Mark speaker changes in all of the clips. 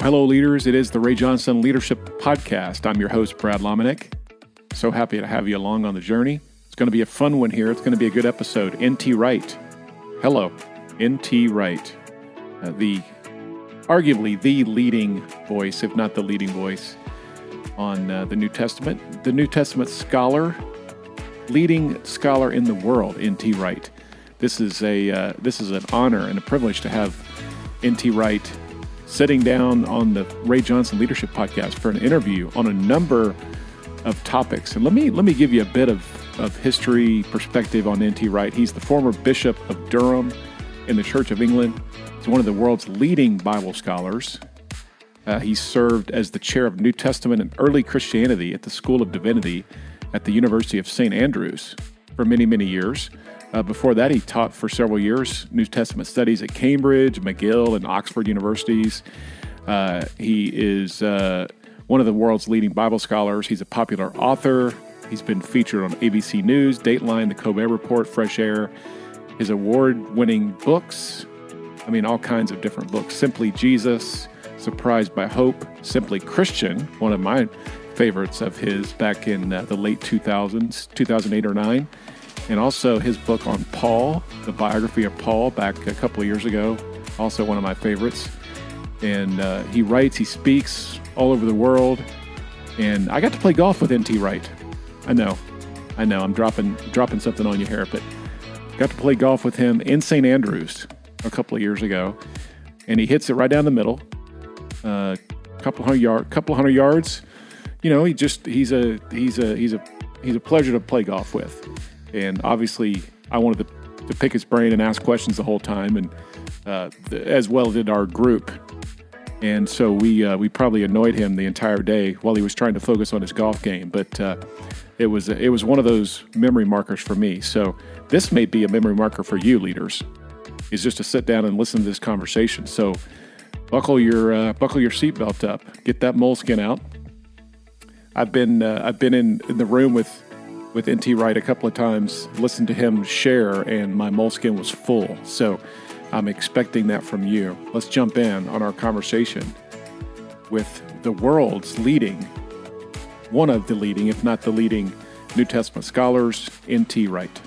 Speaker 1: Hello, leaders. It is the Ray Johnson Leadership Podcast. I'm your host, Brad Lomenick. So happy to have you along on the journey. It's going to be a fun one here. It's going to be a good episode. N.T. Wright. Hello, N.T. Wright, uh, the arguably the leading voice, if not the leading voice, on uh, the New Testament. The New Testament scholar, leading scholar in the world, N.T. Wright. This is a uh, this is an honor and a privilege to have N.T. Wright sitting down on the Ray Johnson Leadership Podcast for an interview on a number of topics. And let me let me give you a bit of, of history perspective on N.T. Wright. He's the former Bishop of Durham in the Church of England. He's one of the world's leading Bible scholars. Uh, he served as the chair of New Testament and Early Christianity at the School of Divinity at the University of St. Andrews for many, many years. Uh, before that, he taught for several years New Testament studies at Cambridge, McGill, and Oxford universities. Uh, he is uh, one of the world's leading Bible scholars. He's a popular author. He's been featured on ABC News, Dateline, The Colbert Report, Fresh Air. His award winning books, I mean, all kinds of different books Simply Jesus, Surprised by Hope, Simply Christian, one of my favorites of his back in uh, the late 2000s, 2008 or 9 and also his book on Paul, the biography of Paul, back a couple of years ago, also one of my favorites. And uh, he writes, he speaks all over the world, and I got to play golf with NT Wright. I know, I know, I'm dropping dropping something on you here, but got to play golf with him in St. Andrews a couple of years ago, and he hits it right down the middle, a uh, couple hundred yard, couple hundred yards. You know, he just he's a he's a he's a he's a pleasure to play golf with and obviously I wanted to, to pick his brain and ask questions the whole time, and uh, as well did our group. And so we uh, we probably annoyed him the entire day while he was trying to focus on his golf game. But uh, it was it was one of those memory markers for me. So this may be a memory marker for you, leaders. Is just to sit down and listen to this conversation. So buckle your uh, buckle your seatbelt up, get that Moleskine out. I've been uh, I've been in, in the room with with NT Wright a couple of times, listened to him share, and my Moleskine was full. So I'm expecting that from you. Let's jump in on our conversation with the world's leading, one of the leading, if not the leading, New Testament scholars, NT Wright.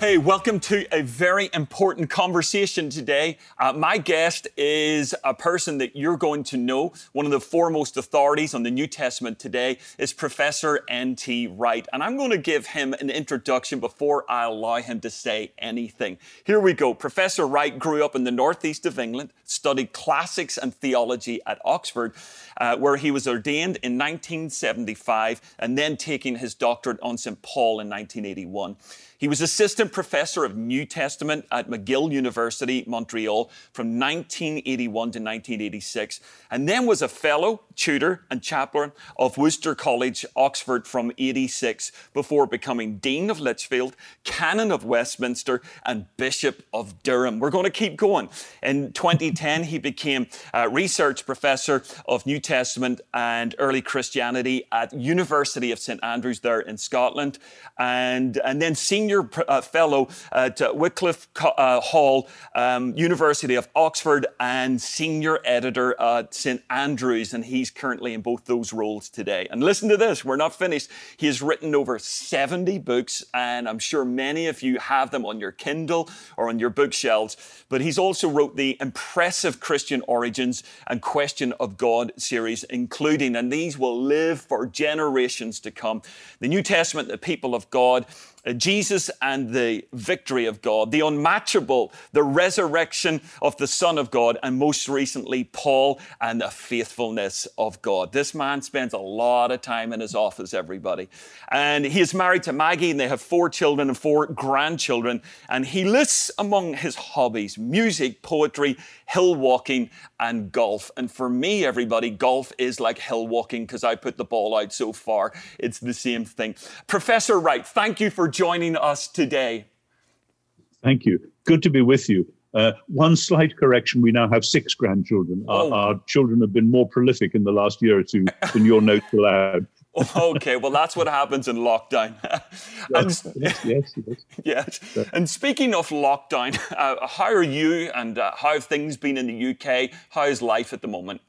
Speaker 2: Hey, welcome to a very important conversation today. Uh, my guest is a person that you're going to know. One of the foremost authorities on the New Testament today is Professor N.T. Wright. And I'm going to give him an introduction before I allow him to say anything. Here we go. Professor Wright grew up in the northeast of England, studied classics and theology at Oxford, uh, where he was ordained in 1975 and then taking his doctorate on St. Paul in 1981. He was assistant professor of New Testament at McGill University, Montreal from 1981 to 1986, and then was a fellow, tutor, and chaplain of Worcester College, Oxford from 86 before becoming Dean of Lichfield, Canon of Westminster, and Bishop of Durham. We're going to keep going. In 2010, he became a research professor of New Testament and early Christianity at University of St Andrews there in Scotland, and, and then senior senior uh, fellow at uh, Wycliffe uh, Hall, um, University of Oxford, and senior editor at St Andrews. And he's currently in both those roles today. And listen to this, we're not finished. He has written over 70 books, and I'm sure many of you have them on your Kindle or on your bookshelves. But he's also wrote the impressive Christian Origins and Question of God series, including, and these will live for generations to come, the New Testament, the people of God, uh, Jesus and the victory of God, the unmatchable, the resurrection of the Son of God, and most recently, Paul and the faithfulness of God. This man spends a lot of time in his office, everybody. And he is married to Maggie, and they have four children and four grandchildren. And he lists among his hobbies music, poetry, hill walking, and golf. And for me, everybody, golf is like hill walking because I put the ball out so far. It's the same thing. Professor Wright, thank you for joining us today.
Speaker 3: Thank you. Good to be with you. Uh, one slight correction we now have six grandchildren. Our, oh. our, children have been more prolific in the last year or two than your notes allowed.
Speaker 2: okay, well, that's what happens in lockdown.
Speaker 3: and, yes, yes,
Speaker 2: yes. yes. And speaking of lockdown, uh, how are you and uh, how have things been in the UK? How is life at the moment?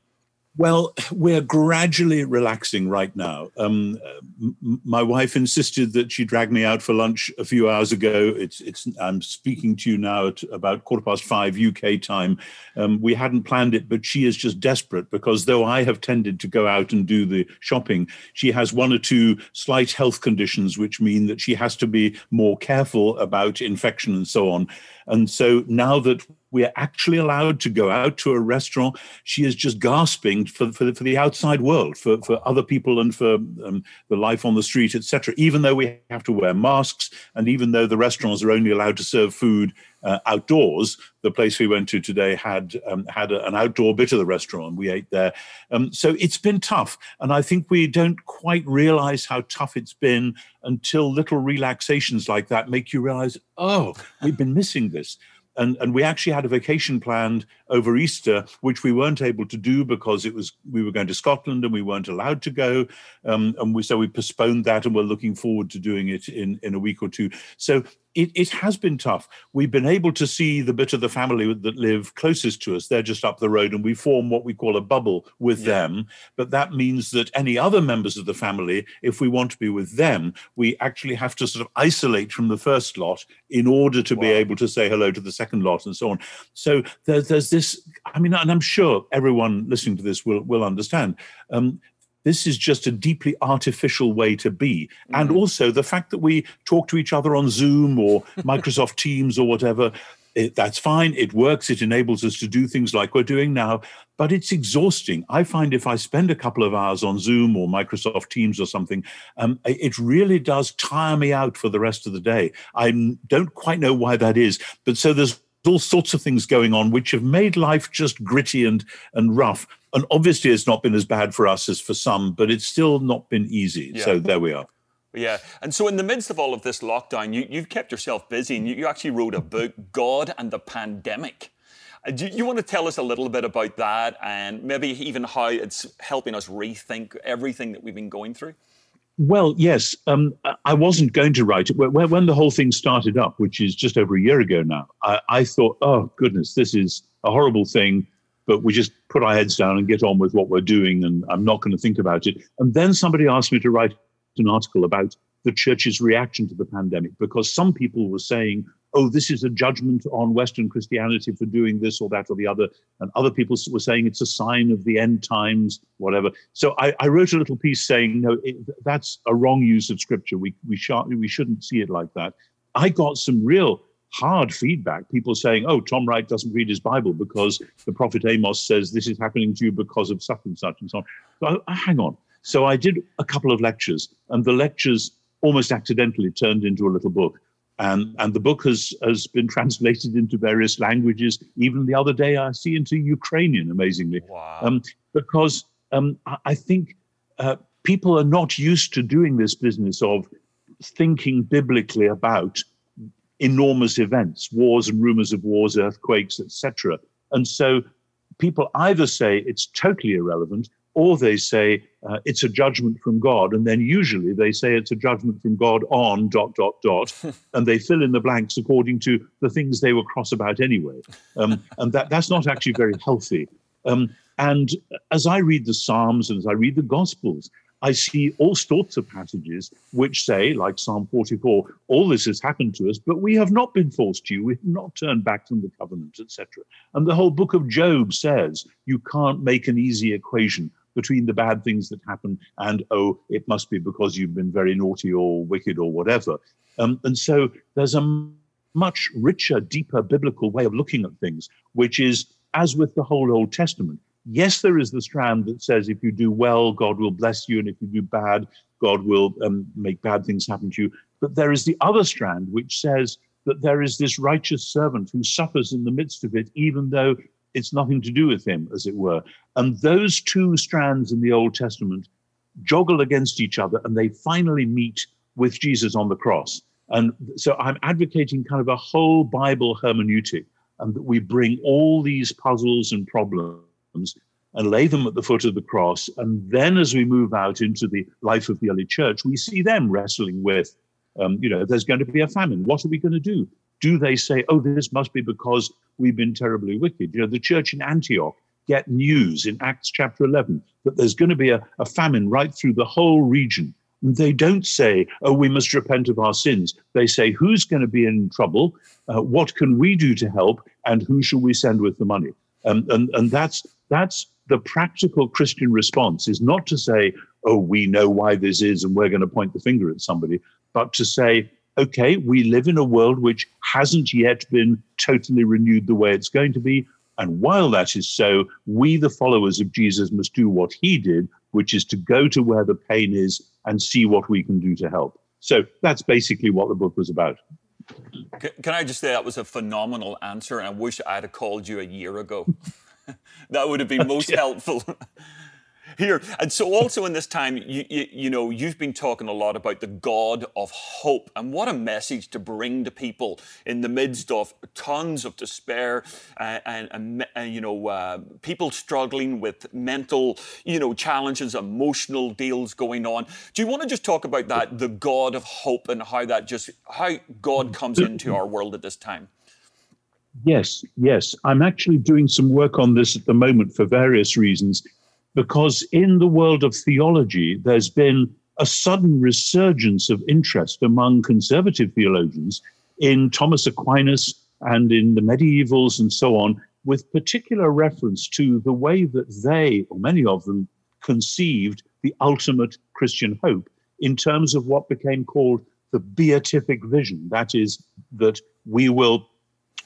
Speaker 3: Well, we're gradually relaxing right now. Um, m- my wife insisted that she drag me out for lunch a few hours ago. It's, it's. I'm speaking to you now at about quarter past five UK time. Um, we hadn't planned it, but she is just desperate because though I have tended to go out and do the shopping, she has one or two slight health conditions which mean that she has to be more careful about infection and so on. And so now that we're actually allowed to go out to a restaurant, she is just gasping for, for, for the outside world, for, for other people and for um, the life on the street, etc. Even though we have to wear masks, and even though the restaurants are only allowed to serve food uh, outdoors, the place we went to today had um, had a, an outdoor bit of the restaurant. We ate there, um, so it's been tough, and I think we don't quite realize how tough it's been until little relaxations like that make you realize, oh, we've been missing this and and we actually had a vacation planned over Easter, which we weren't able to do because it was we were going to Scotland and we weren't allowed to go, um, and we so we postponed that, and we're looking forward to doing it in in a week or two. So it, it has been tough. We've been able to see the bit of the family that live closest to us. They're just up the road, and we form what we call a bubble with yeah. them. But that means that any other members of the family, if we want to be with them, we actually have to sort of isolate from the first lot in order to wow. be able to say hello to the second lot and so on. So there's, there's this, I mean, and I'm sure everyone listening to this will, will understand. Um, this is just a deeply artificial way to be. Mm-hmm. And also the fact that we talk to each other on Zoom or Microsoft Teams or whatever, it, that's fine. It works. It enables us to do things like we're doing now, but it's exhausting. I find if I spend a couple of hours on Zoom or Microsoft Teams or something, um, it really does tire me out for the rest of the day. I don't quite know why that is, but so there's all sorts of things going on which have made life just gritty and and rough. And obviously it's not been as bad for us as for some but it's still not been easy. Yeah. so there we are.
Speaker 2: Yeah. And so in the midst of all of this lockdown you, you've kept yourself busy and you, you actually wrote a book god and the pandemic. Uh, do you want to tell us a little bit about that and maybe even how it's helping us rethink everything that we've been going through
Speaker 3: well, yes. Um, I wasn't going to write it. When the whole thing started up, which is just over a year ago now, I, I, thought, oh, goodness, this is a horrible thing, but we just put our heads down and get on with what we're doing, and I'm not going to think about it. And then somebody asked me to write an article about the church's reaction to the pandemic because some people were saying, oh, this is a judgment on Western Christianity for doing this or that or the other. And other people were saying it's a sign of the end times, whatever. So I, I wrote a little piece saying, no, it, that's a wrong use of scripture. We, we, sh- we shouldn't see it like that. I got some real hard feedback. People saying, oh, Tom Wright doesn't read his Bible because the prophet Amos says this is happening to you because of such and such and so on. So I, hang on. So I did a couple of lectures, and the lectures almost accidentally turned into a little book. And, and the book has, has been translated into various languages. Even the other day, I see into Ukrainian, amazingly.
Speaker 2: Wow. Um,
Speaker 3: because um, I think uh, people are not used to doing this business of thinking biblically about enormous events, wars and rumors of wars, earthquakes, etc. And so people either say it's totally irrelevant or they say uh, it's a judgment from God, and then usually they say it's a judgment from God on dot dot dot, and they fill in the blanks according to the things they were cross about anyway, um, and that that's not actually very healthy. Um, and as I read the Psalms and as I read the Gospels, I see all sorts of passages which say, like Psalm 44, all this has happened to us, but we have not been forced to you. We have not turned back from the covenant, etc. And the whole book of Job says you can't make an easy equation between the bad things that happen and, oh, it must be because you've been very naughty or wicked or whatever. Um, and so there's a much richer, deeper biblical way of looking at things, which is, as with the whole Old Testament, yes, there is the strand that says if you do well, God will bless you, and if you do bad, God will um, make bad things happen to you. But there is the other strand which says that there is this righteous servant who suffers in the midst of it, even though it's nothing to do with him, as it were. And those two strands in the Old Testament joggle against each other and they finally meet with Jesus on the cross. And so I'm advocating kind of a whole Bible hermeneutic and that we bring all these puzzles and problems and lay them at the foot of the cross. And then as we move out into the life of the early church, we see them wrestling with, um, you know, there's going to be a famine. What are we going to do? Do they say, oh, this must be because we've been terribly wicked? You know, the church in Antioch get news in Acts chapter 11 that there's going to be a, a famine right through the whole region. And they don't say, oh, we must repent of our sins. They say, who's going to be in trouble? Uh, what can we do to help? And who shall we send with the money? Um, and and that's that's the practical Christian response is not to say, oh, we know why this is and we're going to point the finger at somebody, but to say, okay, we live in a world which hasn't yet been totally renewed the way it's going to be. And while that is so, we, the followers of Jesus, must do what he did, which is to go to where the pain is and see what we can do to help. So that's basically what the book was about.
Speaker 2: Can I just say that was a phenomenal answer, and I wish I'd have called you a year ago. that would have been most helpful. Here, and so also in this time, you, you, you, know, you've been talking a lot about the God of hope, and what a message to bring to people in the midst of tons of despair uh, and, and, and, you know, uh, people struggling with mental, you know, challenges, emotional deals going on. Do you want to just talk about that, the God of hope, and how that just how God comes into our world at this time?
Speaker 3: Yes, yes. I'm actually doing some work on this at the moment for various reasons, because in the world of theology, there's been a sudden resurgence of interest among conservative theologians in Thomas Aquinas and in the medievals and so on, with particular reference to the way that they, or many of them, conceived the ultimate Christian hope in terms of what became called the beatific vision. That is, that we will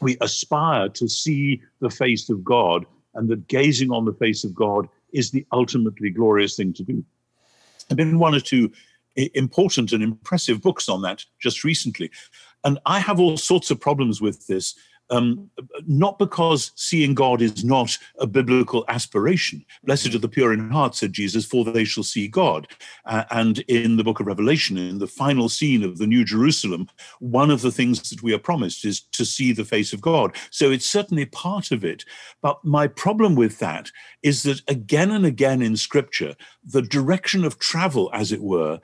Speaker 3: we aspire to see the face of God, and that gazing on the face of God is the ultimately glorious thing to do. I've been one or two important and impressive books on that just recently. And I have all sorts of problems with this um, not because seeing God is not a biblical aspiration. Blessed are the pure in heart, said Jesus, for they shall see God. Uh, and in the book of Revelation, in the final scene of the New Jerusalem, one of the things that we are promised is to see the face of God. So it's certainly part of it. But my problem with that is that again and again in Scripture, the direction of travel, as it were,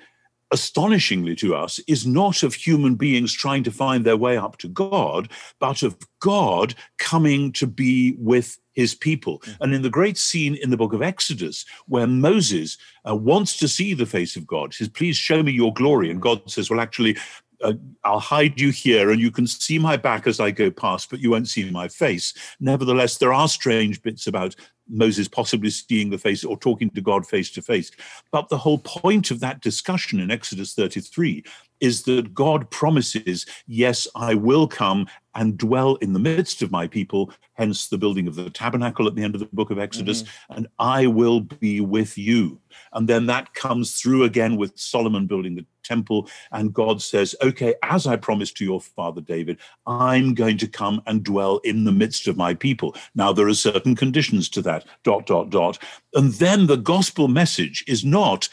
Speaker 3: astonishingly to us, is not of human beings trying to find their way up to God, but of God coming to be with his people. Mm-hmm. And in the great scene in the book of Exodus, where Moses uh, wants to see the face of God, says, Please show me your glory. And God says, Well, actually, uh, I'll hide you here and you can see my back as I go past, but you won't see my face. Nevertheless, there are strange bits about Moses possibly seeing the face or talking to God face to face. But the whole point of that discussion in Exodus 33 is that God promises, Yes, I will come and dwell in the midst of my people, hence the building of the tabernacle at the end of the book of Exodus, mm-hmm. and I will be with you. And then that comes through again with Solomon building the temple. And God says, Okay, as I promised to your father David, I'm going to come and dwell in the midst of my people. Now, there are certain conditions to that, dot, dot, dot. And then the gospel message is not,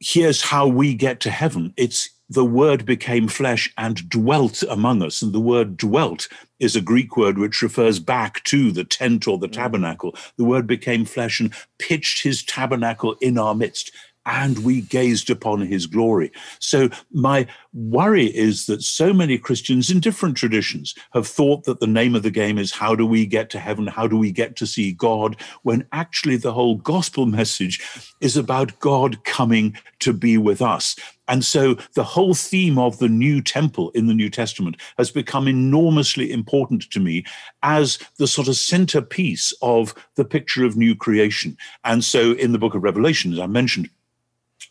Speaker 3: here's how we get to heaven. It's the word became flesh and dwelt among us. And the word dwelt is a Greek word which refers back to the tent or the mm. tabernacle. The word became flesh and pitched his tabernacle in our midst and we gazed upon his glory. So, my worry is that so many Christians in different traditions have thought that the name of the game is how do we get to heaven? How do we get to see God? When actually the whole gospel message is about God coming to be with us. And so the whole theme of the new temple in the New Testament has become enormously important to me as the sort of centerpiece of the picture of new creation. And so in the book of Revelation, as I mentioned,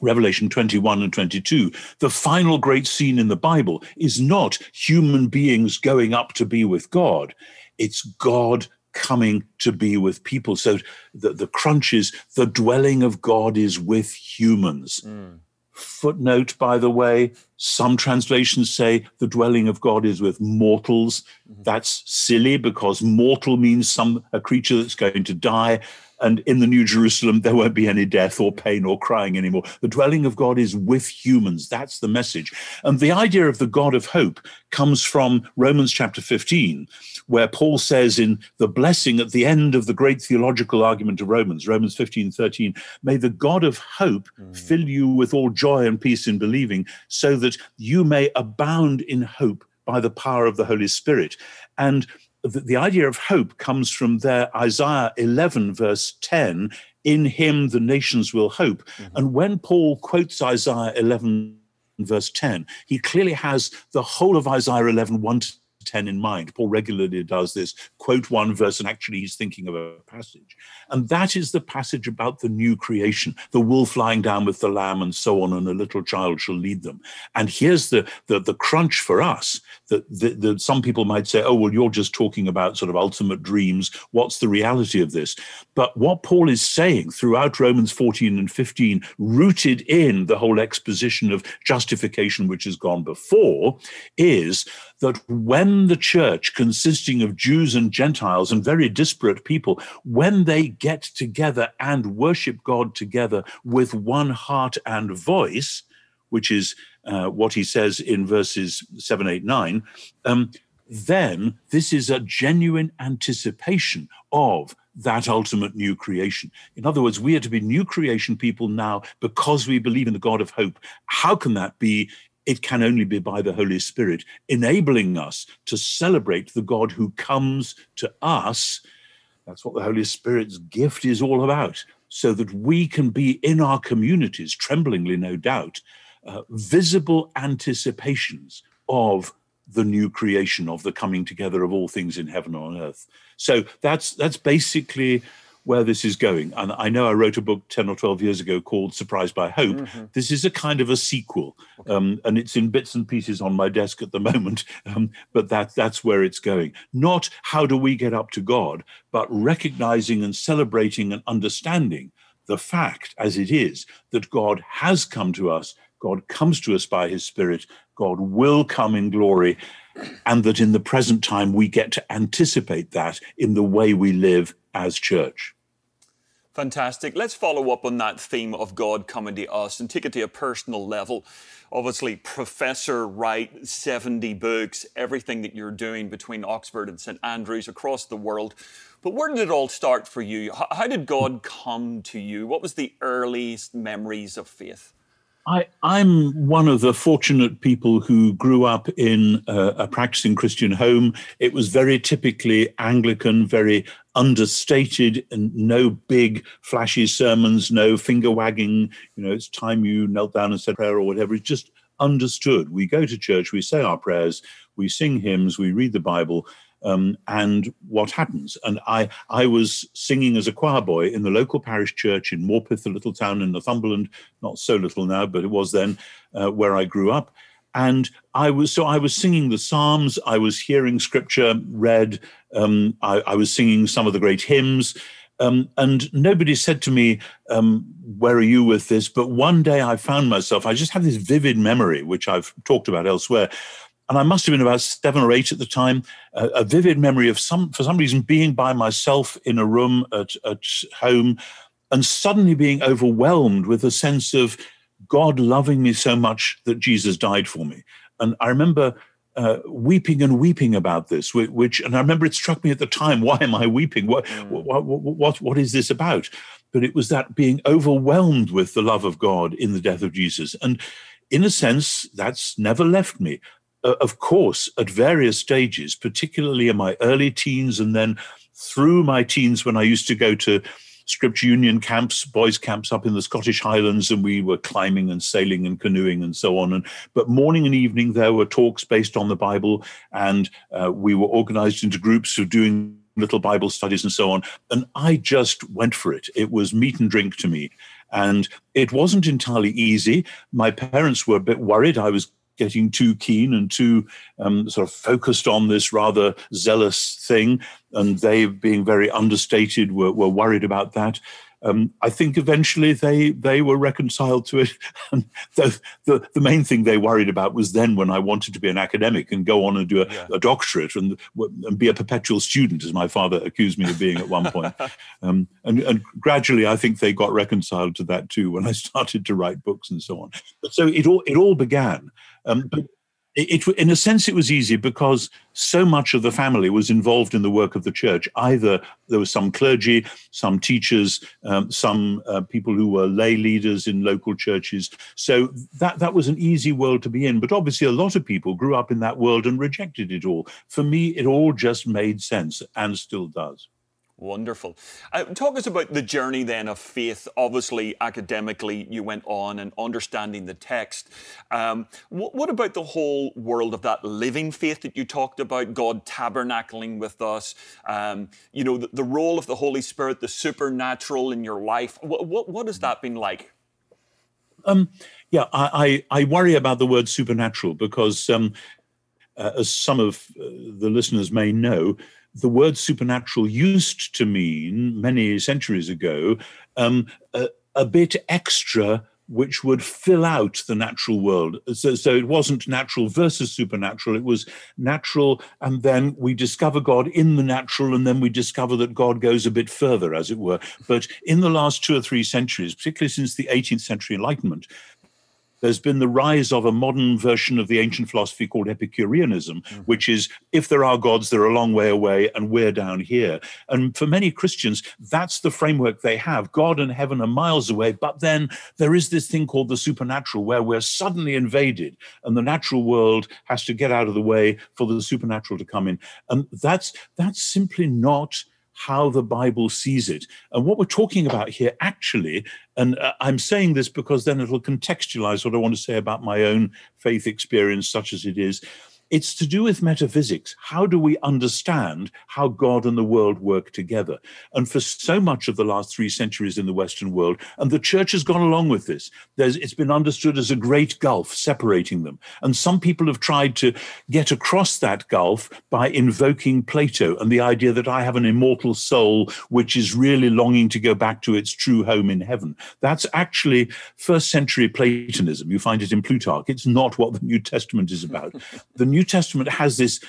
Speaker 3: Revelation 21 and 22, the final great scene in the Bible is not human beings going up to be with God. It's God coming to be with people. So the, the crunch is the dwelling of God is with humans. Mm. Footnote, by the way, some translations say the dwelling of God is with mortals. Mm-hmm. That's silly because mortal means some a creature that's going to die and in the New Jerusalem, there won't be any death or pain or crying anymore. The dwelling of God is with humans. That's the message. And the idea of the God of hope comes from Romans chapter 15, where Paul says in the blessing at the end of the great theological argument of Romans, Romans 15, 13, may the God of hope mm. fill you with all joy and peace in believing, so that you may abound in hope by the power of the Holy Spirit. And the, the idea of hope comes from there, Isaiah 11, verse 10 in him the nations will hope. Mm-hmm. And when Paul quotes Isaiah 11, verse 10, he clearly has the whole of Isaiah 11, 1 to 10 in mind. Paul regularly does this, quote one verse, and actually he's thinking of a passage. And that is the passage about the new creation, the wolf lying down with the lamb and so on, and a little child shall lead them. And here's the, the, the crunch for us that, that some people might say, oh, well, you're just talking about sort of ultimate dreams. What's the reality of this? But what Paul is saying throughout Romans 14 and 15, rooted in the whole exposition of justification which has gone before, is that when the church, consisting of Jews and Gentiles and very disparate people, when they get together and worship God together with one heart and voice, which is uh, what he says in verses 7, 8, 9, um, then this is a genuine anticipation of that ultimate new creation. In other words, we are to be new creation people now because we believe in the God of hope. How can that be it can only be by the Holy Spirit, enabling us to celebrate the God who comes to us. That's what the Holy Spirit's gift is all about, so that we can be in our communities, tremblingly, no doubt, uh, visible anticipations of the new creation, of the coming together of all things in heaven and on earth. So that's that's basically where this is going. And I know I wrote a book 10 or 12 years ago called Surprised by Hope. Mm-hmm. This is a kind of a sequel, um, and it's in bits and pieces on my desk at the moment, um, but that, that's where it's going. Not how do we get up to God, but recognizing and celebrating and understanding the fact as it is that God has come to us, God comes to us by his Spirit, God will come in glory and that in the present time we get to anticipate that in the way we live as church.
Speaker 2: Fantastic. Let's follow up on that theme of God coming to us and take it to a personal level. Obviously, Professor Wright, 70 books, everything that you're doing between Oxford and St. Andrews across the world. But where did it all start for you? How did God come to you? What was the earliest memories of faith?
Speaker 3: I, am one of the fortunate people who grew up in a, a, practicing Christian home. It was very typically Anglican, very understated, and no big flashy sermons, no finger wagging. You know, it's time you knelt down and said prayer or whatever. It's just understood. We go to church, we say our prayers, we sing hymns, we read the Bible, um, and what happens. And I, I was singing as a choir boy in the local parish church in Morpeth, a little town in Northumberland, not so little now, but it was then uh, where I grew up. And I was so I was singing the Psalms, I was hearing scripture read, um, I, I, was singing some of the great hymns. Um, and nobody said to me, um, Where are you with this? But one day I found myself, I just have this vivid memory, which I've talked about elsewhere, and I must have been about seven or eight at the time, a, a vivid memory of some, for some reason, being by myself in a room at, at home and suddenly being overwhelmed with a sense of God loving me so much that Jesus died for me. And I remember uh, weeping and weeping about this, which, and I remember it struck me at the time, why am I weeping? What, mm. what, what, what, what is this about? But it was that being overwhelmed with the love of God in the death of Jesus. And in a sense, that's never left me uh, of course, at various stages, particularly in my early teens and then through my teens when I used to go to Scripture Union camps, boys' camps up in the Scottish Highlands, and we were climbing and sailing and canoeing and so on. And but morning and evening there were talks based on the Bible, and uh, we were organised into groups of doing little Bible studies and so on. And I just went for it. It was meat and drink to me. And it wasn't entirely easy. My parents were a bit worried I was getting too keen and too um, sort of focused on this rather zealous thing, and they, being very understated, were, were worried about that. Um, I think eventually they they were reconciled to it. And the, the, the main thing they worried about was then when I wanted to be an academic and go on and do a, yeah. a doctorate and, and be a perpetual student, as my father accused me of being at one point. Um, and, and gradually, I think they got reconciled to that too when I started to write books and so on. But so it all it all began. Um, but it, it, in a sense, it was easy because so much of the family was involved in the work of the church. Either there was some clergy, some teachers, um, some uh, people who were lay leaders in local churches. So that that was an easy world to be in. But obviously, a lot of people grew up in that world and rejected it all. For me, it all just made sense and still does.
Speaker 2: Wonderful. Uh, talk us about the journey then of faith. Obviously, academically, you went on and understanding the text. Um, what, what, about the whole world of that living faith that you talked about, God tabernacling with us? Um, you know, the, the, role of the Holy Spirit, the supernatural in your life. What, what, what has that been like?
Speaker 3: Um, yeah, I, I, I, worry about the word supernatural because, um, uh, as some of uh, the listeners may know, the word supernatural used to mean many centuries ago um, a, a, bit extra which would fill out the natural world. So, so it wasn't natural versus supernatural, it was natural, and then we discover God in the natural, and then we discover that God goes a bit further, as it were. But in the last two or three centuries, particularly since the 18th century Enlightenment, there's been the rise of a modern version of the ancient philosophy called Epicureanism, mm-hmm. which is if there are gods, they're a long way away and we're down here. And for many Christians, that's the framework they have. God and heaven are miles away, but then there is this thing called the supernatural where we're suddenly invaded and the natural world has to get out of the way for the supernatural to come in. And that's that's simply not how the Bible sees it. And what we're talking about here, actually, and uh, I'm saying this because then it'll contextualize what I want to say about my own faith experience, such as it is. It's to do with metaphysics. How do we understand how God and the world work together? And for so much of the last three centuries in the Western world, and the church has gone along with this, it's been understood as a great gulf separating them. And some people have tried to get across that gulf by invoking Plato and the idea that I have an immortal soul which is really longing to go back to its true home in heaven. That's actually first century Platonism. You find it in Plutarch. It's not what the New Testament is about. The New New Testament has this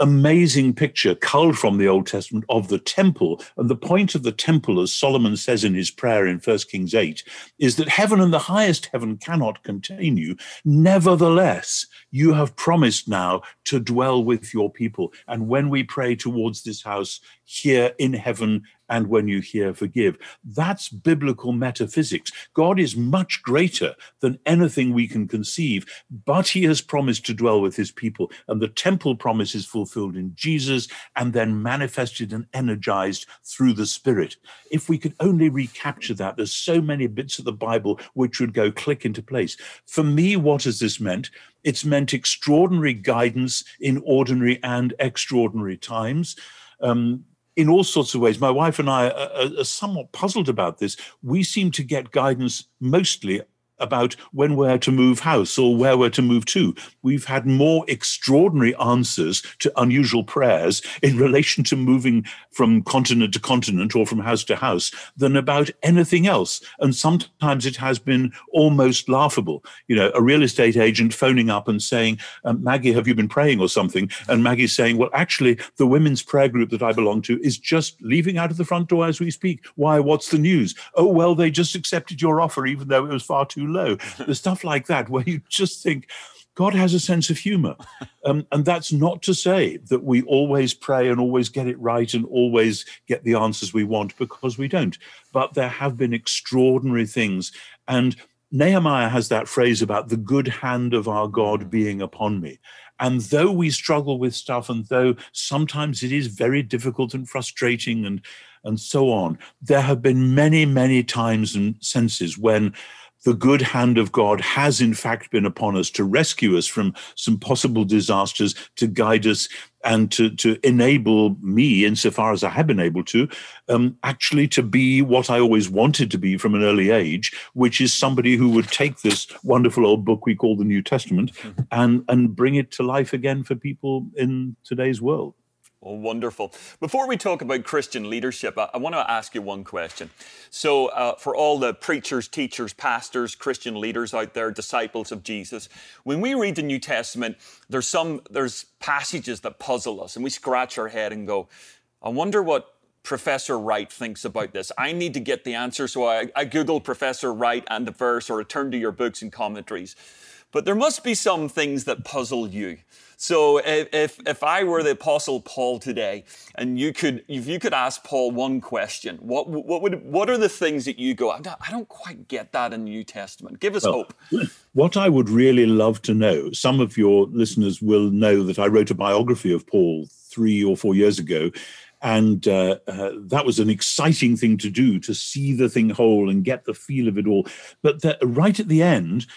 Speaker 3: amazing picture culled from the Old Testament of the temple. And the point of the temple, as Solomon says in his prayer in 1 Kings 8, is that heaven and the highest heaven cannot contain you. Nevertheless, you have promised now to dwell with your people. And when we pray towards this house here in heaven and when you hear forgive. That's biblical metaphysics. God is much greater than anything we can conceive, but he has promised to dwell with his people. And the temple promise is fulfilled in Jesus and then manifested and energized through the Spirit. If we could only recapture that, there's so many bits of the Bible which would go click into place. For me, what has this meant? It's meant extraordinary guidance in ordinary and extraordinary times. Um, in all sorts of ways. My wife and I are, are, somewhat puzzled about this. We seem to get guidance mostly about when we're to move house or where we're to move to. We've had more extraordinary answers to unusual prayers in relation to moving from continent to continent or from house to house than about anything else. And sometimes it has been almost laughable. You know, a real estate agent phoning up and saying, um, Maggie, have you been praying or something? And Maggie saying, well, actually, the women's prayer group that I belong to is just leaving out of the front door as we speak. Why? What's the news? Oh, well, they just accepted your offer, even though it was far too low. the stuff like that, where you just think, God has a sense of humor. Um, and that's not to say that we always pray and always get it right and always get the answers we want, because we don't. But there have been extraordinary things. And Nehemiah has that phrase about the good hand of our God mm. being upon me. And though we struggle with stuff, and though sometimes it is very difficult and frustrating and, and so on, there have been many, many times and senses when the good hand of God has in fact been upon us to rescue us from some possible disasters, to guide us, and to, to enable me, insofar as I have been able to, um, actually to be what I always wanted to be from an early age, which is somebody who would take this wonderful old book we call the New Testament mm-hmm. and, and bring it to life again for people in today's world.
Speaker 2: Well, wonderful. Before we talk about Christian leadership, I, I want to ask you one question. So, uh, for all the preachers, teachers, pastors, Christian leaders out there, disciples of Jesus, when we read the New Testament, there's some there's passages that puzzle us, and we scratch our head and go, "I wonder what Professor Wright thinks about this. I need to get the answer, so I, I Google Professor Wright and the verse, or I turn to your books and commentaries." But there must be some things that puzzle you. So if, if I were the apostle Paul today and you could, if you could ask Paul one question, what, what would, what are the things that you go, I don't I don't quite get that in the New Testament. Give us well, hope.
Speaker 3: What I would really love to know, some of your listeners will know that I wrote a biography of Paul three or four years ago. And uh, uh, that was an exciting thing to do, to see the thing whole and get the feel of it all. But the, right at the end,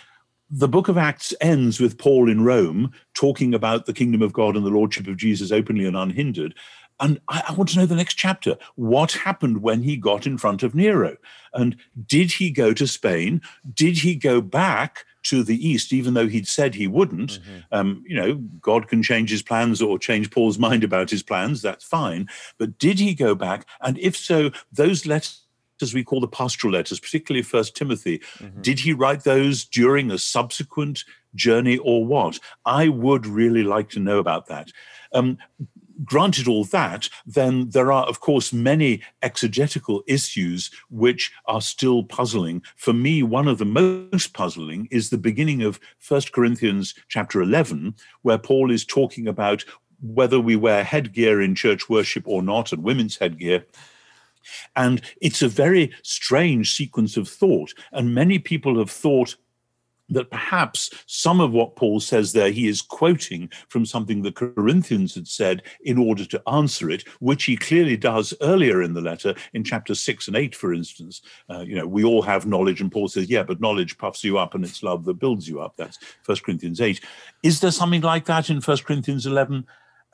Speaker 3: the book of Acts ends with Paul in Rome talking about the kingdom of God and the lordship of Jesus openly and unhindered. And I, I, want to know the next chapter. What happened when he got in front of Nero? And did he go to Spain? Did he go back to the east, even though he'd said he wouldn't? Mm-hmm. Um, you know, God can change his plans or change Paul's mind about his plans. That's fine. But did he go back? And if so, those letters as we call the pastoral letters, particularly First Timothy. Mm-hmm. Did he write those during a subsequent journey or what? I would really like to know about that. Um, granted all that, then there are, of course, many exegetical issues which are still puzzling. For me, one of the most puzzling is the beginning of First Corinthians chapter 11, where Paul is talking about whether we wear headgear in church worship or not, and women's headgear. And it's a very strange sequence of thought. And many people have thought that perhaps some of what Paul says there, he is quoting from something the Corinthians had said in order to answer it, which he clearly does earlier in the letter in chapter six and eight, for instance. Uh, you know, we all have knowledge, and Paul says, yeah, but knowledge puffs you up and it's love that builds you up. That's First Corinthians 8. Is there something like that in First Corinthians 11?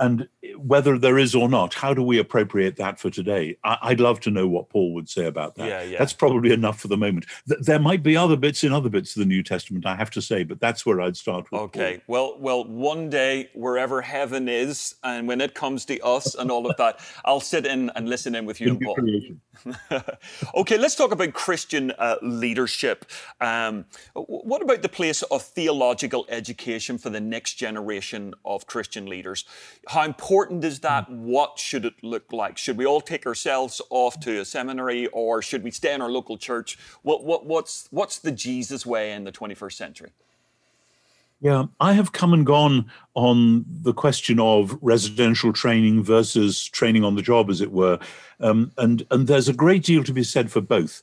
Speaker 3: And whether there is or not, how do we appropriate that for today? I, would love to know what Paul would say about that. Yeah, yeah. That's probably enough for the moment. Th- there might be other bits in other bits of the New Testament, I have to say, but that's where I'd start with.
Speaker 2: Okay. Paul. Well, well, one day wherever heaven is, and when it comes to us and all of that, I'll sit in and listen in with you, and Paul. okay, let's talk about Christian uh, leadership. Um, what about the place of theological education for the next generation of Christian leaders? How important is that? What should it look like? Should we all take ourselves off to a seminary or should we stay in our local church? What, what, what's, what's the Jesus way in the 21st century?
Speaker 3: Yeah, I have come and gone on the question of residential training versus training on the job, as it were. Um, and, and there's a great deal to be said for both.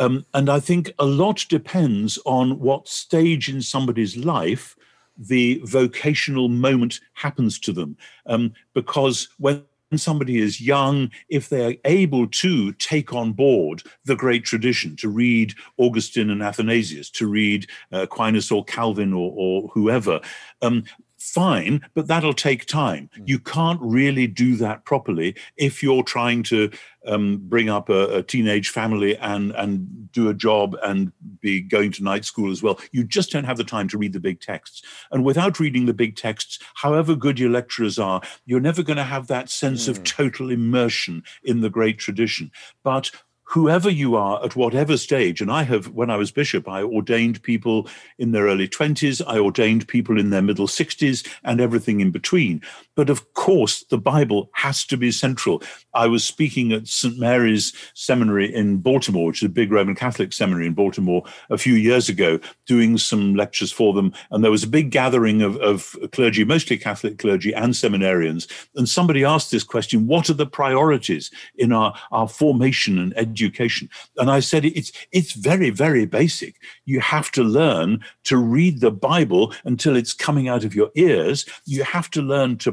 Speaker 3: Um, and I think a lot depends on what stage in somebody's life the vocational moment happens to them. Um, because when somebody is young, if they are able to take on board the great tradition, to read Augustine and Athanasius, to read uh, Aquinas or Calvin or, or whoever, um, fine, but that'll take time. Mm. You can't really do that properly if you're trying to um, bring up a, a, teenage family and and do a job and be going to night school as well. You just don't have the time to read the big texts. And without reading the big texts, however good your lecturers are, you're never going to have that sense mm. of total immersion in the great tradition. But whoever you are at whatever stage, and I have, when I was bishop, I ordained people in their early 20s, I ordained people in their middle 60s, and everything in between. But of course, the Bible has to be central. I was speaking at St. Mary's Seminary in Baltimore, which is a big Roman Catholic seminary in Baltimore, a few years ago, doing some lectures for them. And there was a big gathering of, of clergy, mostly Catholic clergy and seminarians. And somebody asked this question What are the priorities in our, our formation and education? And I said, It's, it's very, very basic. You have to learn to read the Bible until it's coming out of your ears. You have to learn to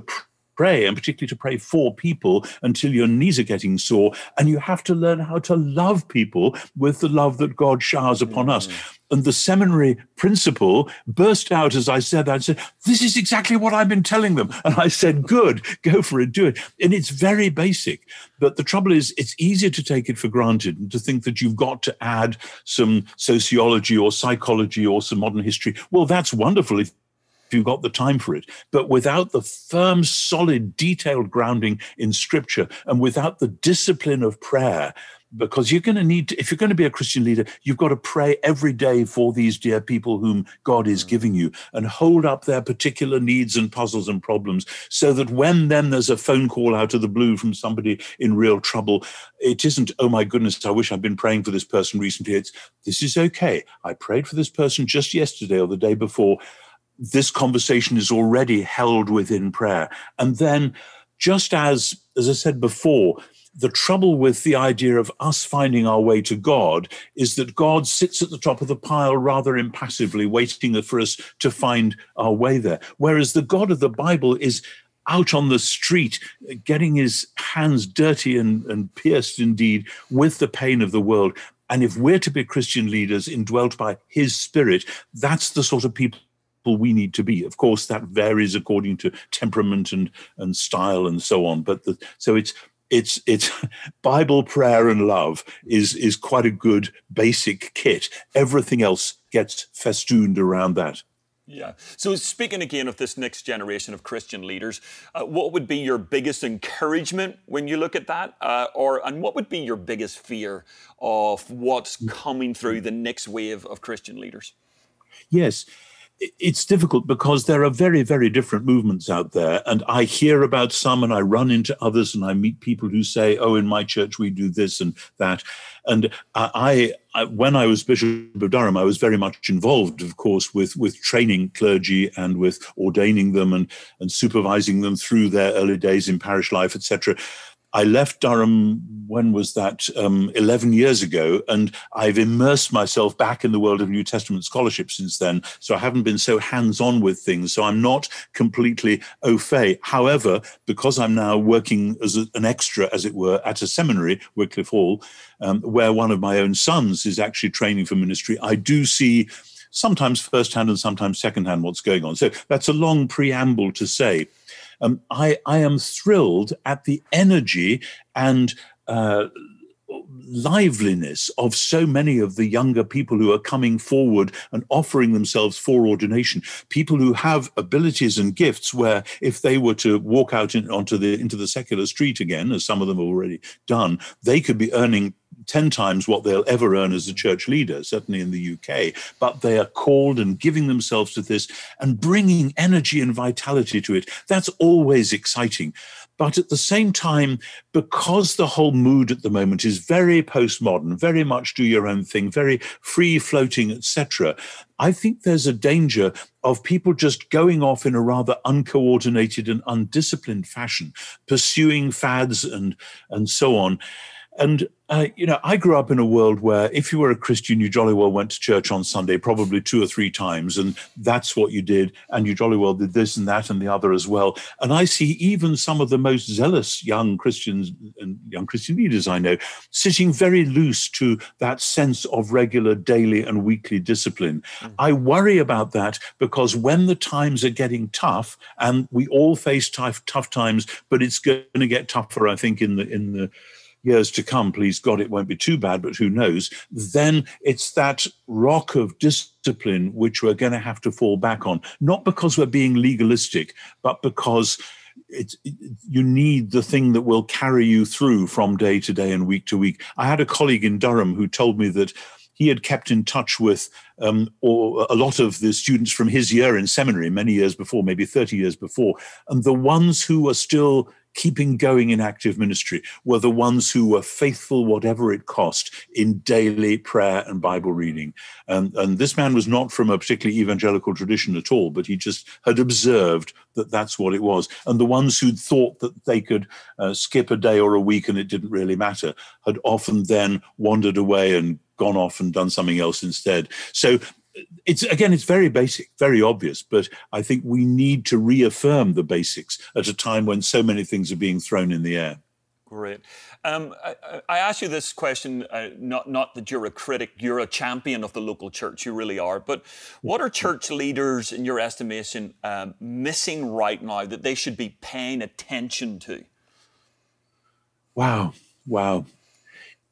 Speaker 3: pray, and particularly to pray for people until your knees are getting sore. And you have to learn how to love people with the love that God showers upon mm. us. And the seminary principal burst out as I said that. I said, This is exactly what I've been telling them. And I said, Good, go for it, do it. And it's very basic. But the trouble is, it's easier to take it for granted and to think that you've got to add some sociology or psychology or some modern history. Well, that's wonderful if you've got the time for it. But without the firm, solid, detailed grounding in scripture and without the discipline of prayer, because you're going to need to, if you're going to be a Christian leader, you've got to pray every day for these dear people whom God is mm. giving you and hold up their particular needs and puzzles and problems so that when then there's a phone call out of the blue from somebody in real trouble, it isn't, oh my goodness, I wish I'd been praying for this person recently. It's, this is okay. I prayed for this person just yesterday or the day before this conversation is already held within prayer. And then, just as, as I said before, the trouble with the idea of us finding our way to God is that God sits at the top of the pile rather impassively, waiting for us to find our way there. Whereas the God of the Bible is out on the street, getting his hands dirty and, and pierced indeed with the pain of the world. And if we're to be Christian leaders indwelt by his spirit, that's the sort of people we need to be. Of course, that varies according to temperament and and style and so on. But the, so it's it's it's Bible prayer and love is is quite a good basic kit. Everything else gets festooned around that.
Speaker 2: Yeah. So, speaking again of this next generation of Christian leaders, uh, what would be your biggest encouragement when you look at that, uh, or and what would be your biggest fear of what's coming through the next wave of Christian leaders?
Speaker 3: Yes, it's difficult because there are very, very different movements out there. And I hear about some and I run into others and I meet people who say, oh, in my church we do this and that. And I, I when I was Bishop of Durham, I was very much involved, of course, with, with training clergy and with ordaining them and, and supervising them through their early days in parish life, etc. I left Durham, when was that? Um, 11 years ago. And I've immersed myself back in the world of New Testament scholarship since then. So I haven't been so hands on with things. So I'm not completely au fait. However, because I'm now working as a, an extra, as it were, at a seminary, Wycliffe Hall, um, where one of my own sons is actually training for ministry, I do see sometimes firsthand and sometimes secondhand what's going on. So that's a long preamble to say um, I, I am thrilled at the energy and uh, liveliness of so many of the younger people who are coming forward and offering themselves for ordination. People who have abilities and gifts where if they were to walk out in, onto the into the secular street again as some of them have already done they could be earning 10 times what they'll ever earn as a church leader, certainly in the UK. But they are called and giving themselves to this and bringing energy and vitality to it. That's always exciting. But at the same time, because the whole mood at the moment is very postmodern, very much do your own thing, very free floating, etc., I think there's a danger of people just going off in a rather uncoordinated and undisciplined fashion, pursuing fads and and so on. And uh, you know, I grew up in a world where if you were a Christian, you jolly well went to church on Sunday, probably two or three times, and that's what you did. And you jolly well did this and that and the other as well. And I see even some of the most zealous young Christians and young Christian leaders I know sitting very loose to that sense of regular daily and weekly discipline. Mm-hmm. I worry about that because when the times are getting tough, and we all face tough, tough times, but it's going to get tougher, I think, in the in the years to come, please God, it won't be too bad, but who knows, then it's that rock of discipline which we're going to have to fall back on. Not because we're being legalistic, but because it, you need the thing that will carry you through from day to day and week to week. I had a colleague in Durham who told me that he had kept in touch with um, or a lot of the students from his year in seminary many years before, maybe 30 years before. And the ones who are still keeping going in active ministry were the ones who were faithful, whatever it cost, in daily prayer and Bible reading. And, and this man was not from a particularly evangelical tradition at all, but he just had observed that that's what it was. And the ones who'd thought that they could uh, skip a day or a week and it didn't really matter had often then wandered away and gone off and done something else instead. So it's again it's very basic very obvious but i think we need to reaffirm the basics at a time when so many things are being thrown in the air.
Speaker 2: Great. Um, I, I ask you this question uh, not, not that you're a critic you're a champion of the local church you really are but what are church leaders in your estimation um, missing right now that they should be paying attention to?
Speaker 3: Wow wow.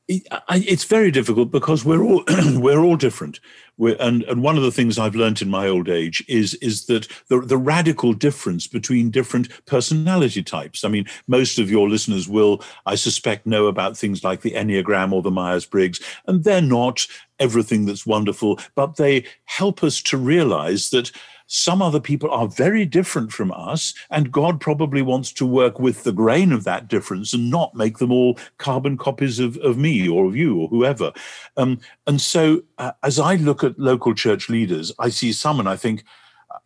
Speaker 3: It's very difficult because we're all we're all different. And and one of the things I've learned in my old age is is that the the radical difference between different personality types. I mean, most of your listeners will, I suspect, know about things like the Enneagram or the Myers Briggs, and they're not everything that's wonderful, but they help us to realize that some other people are very different from us, and God probably wants to work with the grain of that difference and not make them all carbon copies of, of me or of you or whoever. Um, and so, uh, as I look at local church leaders, I see some and I think,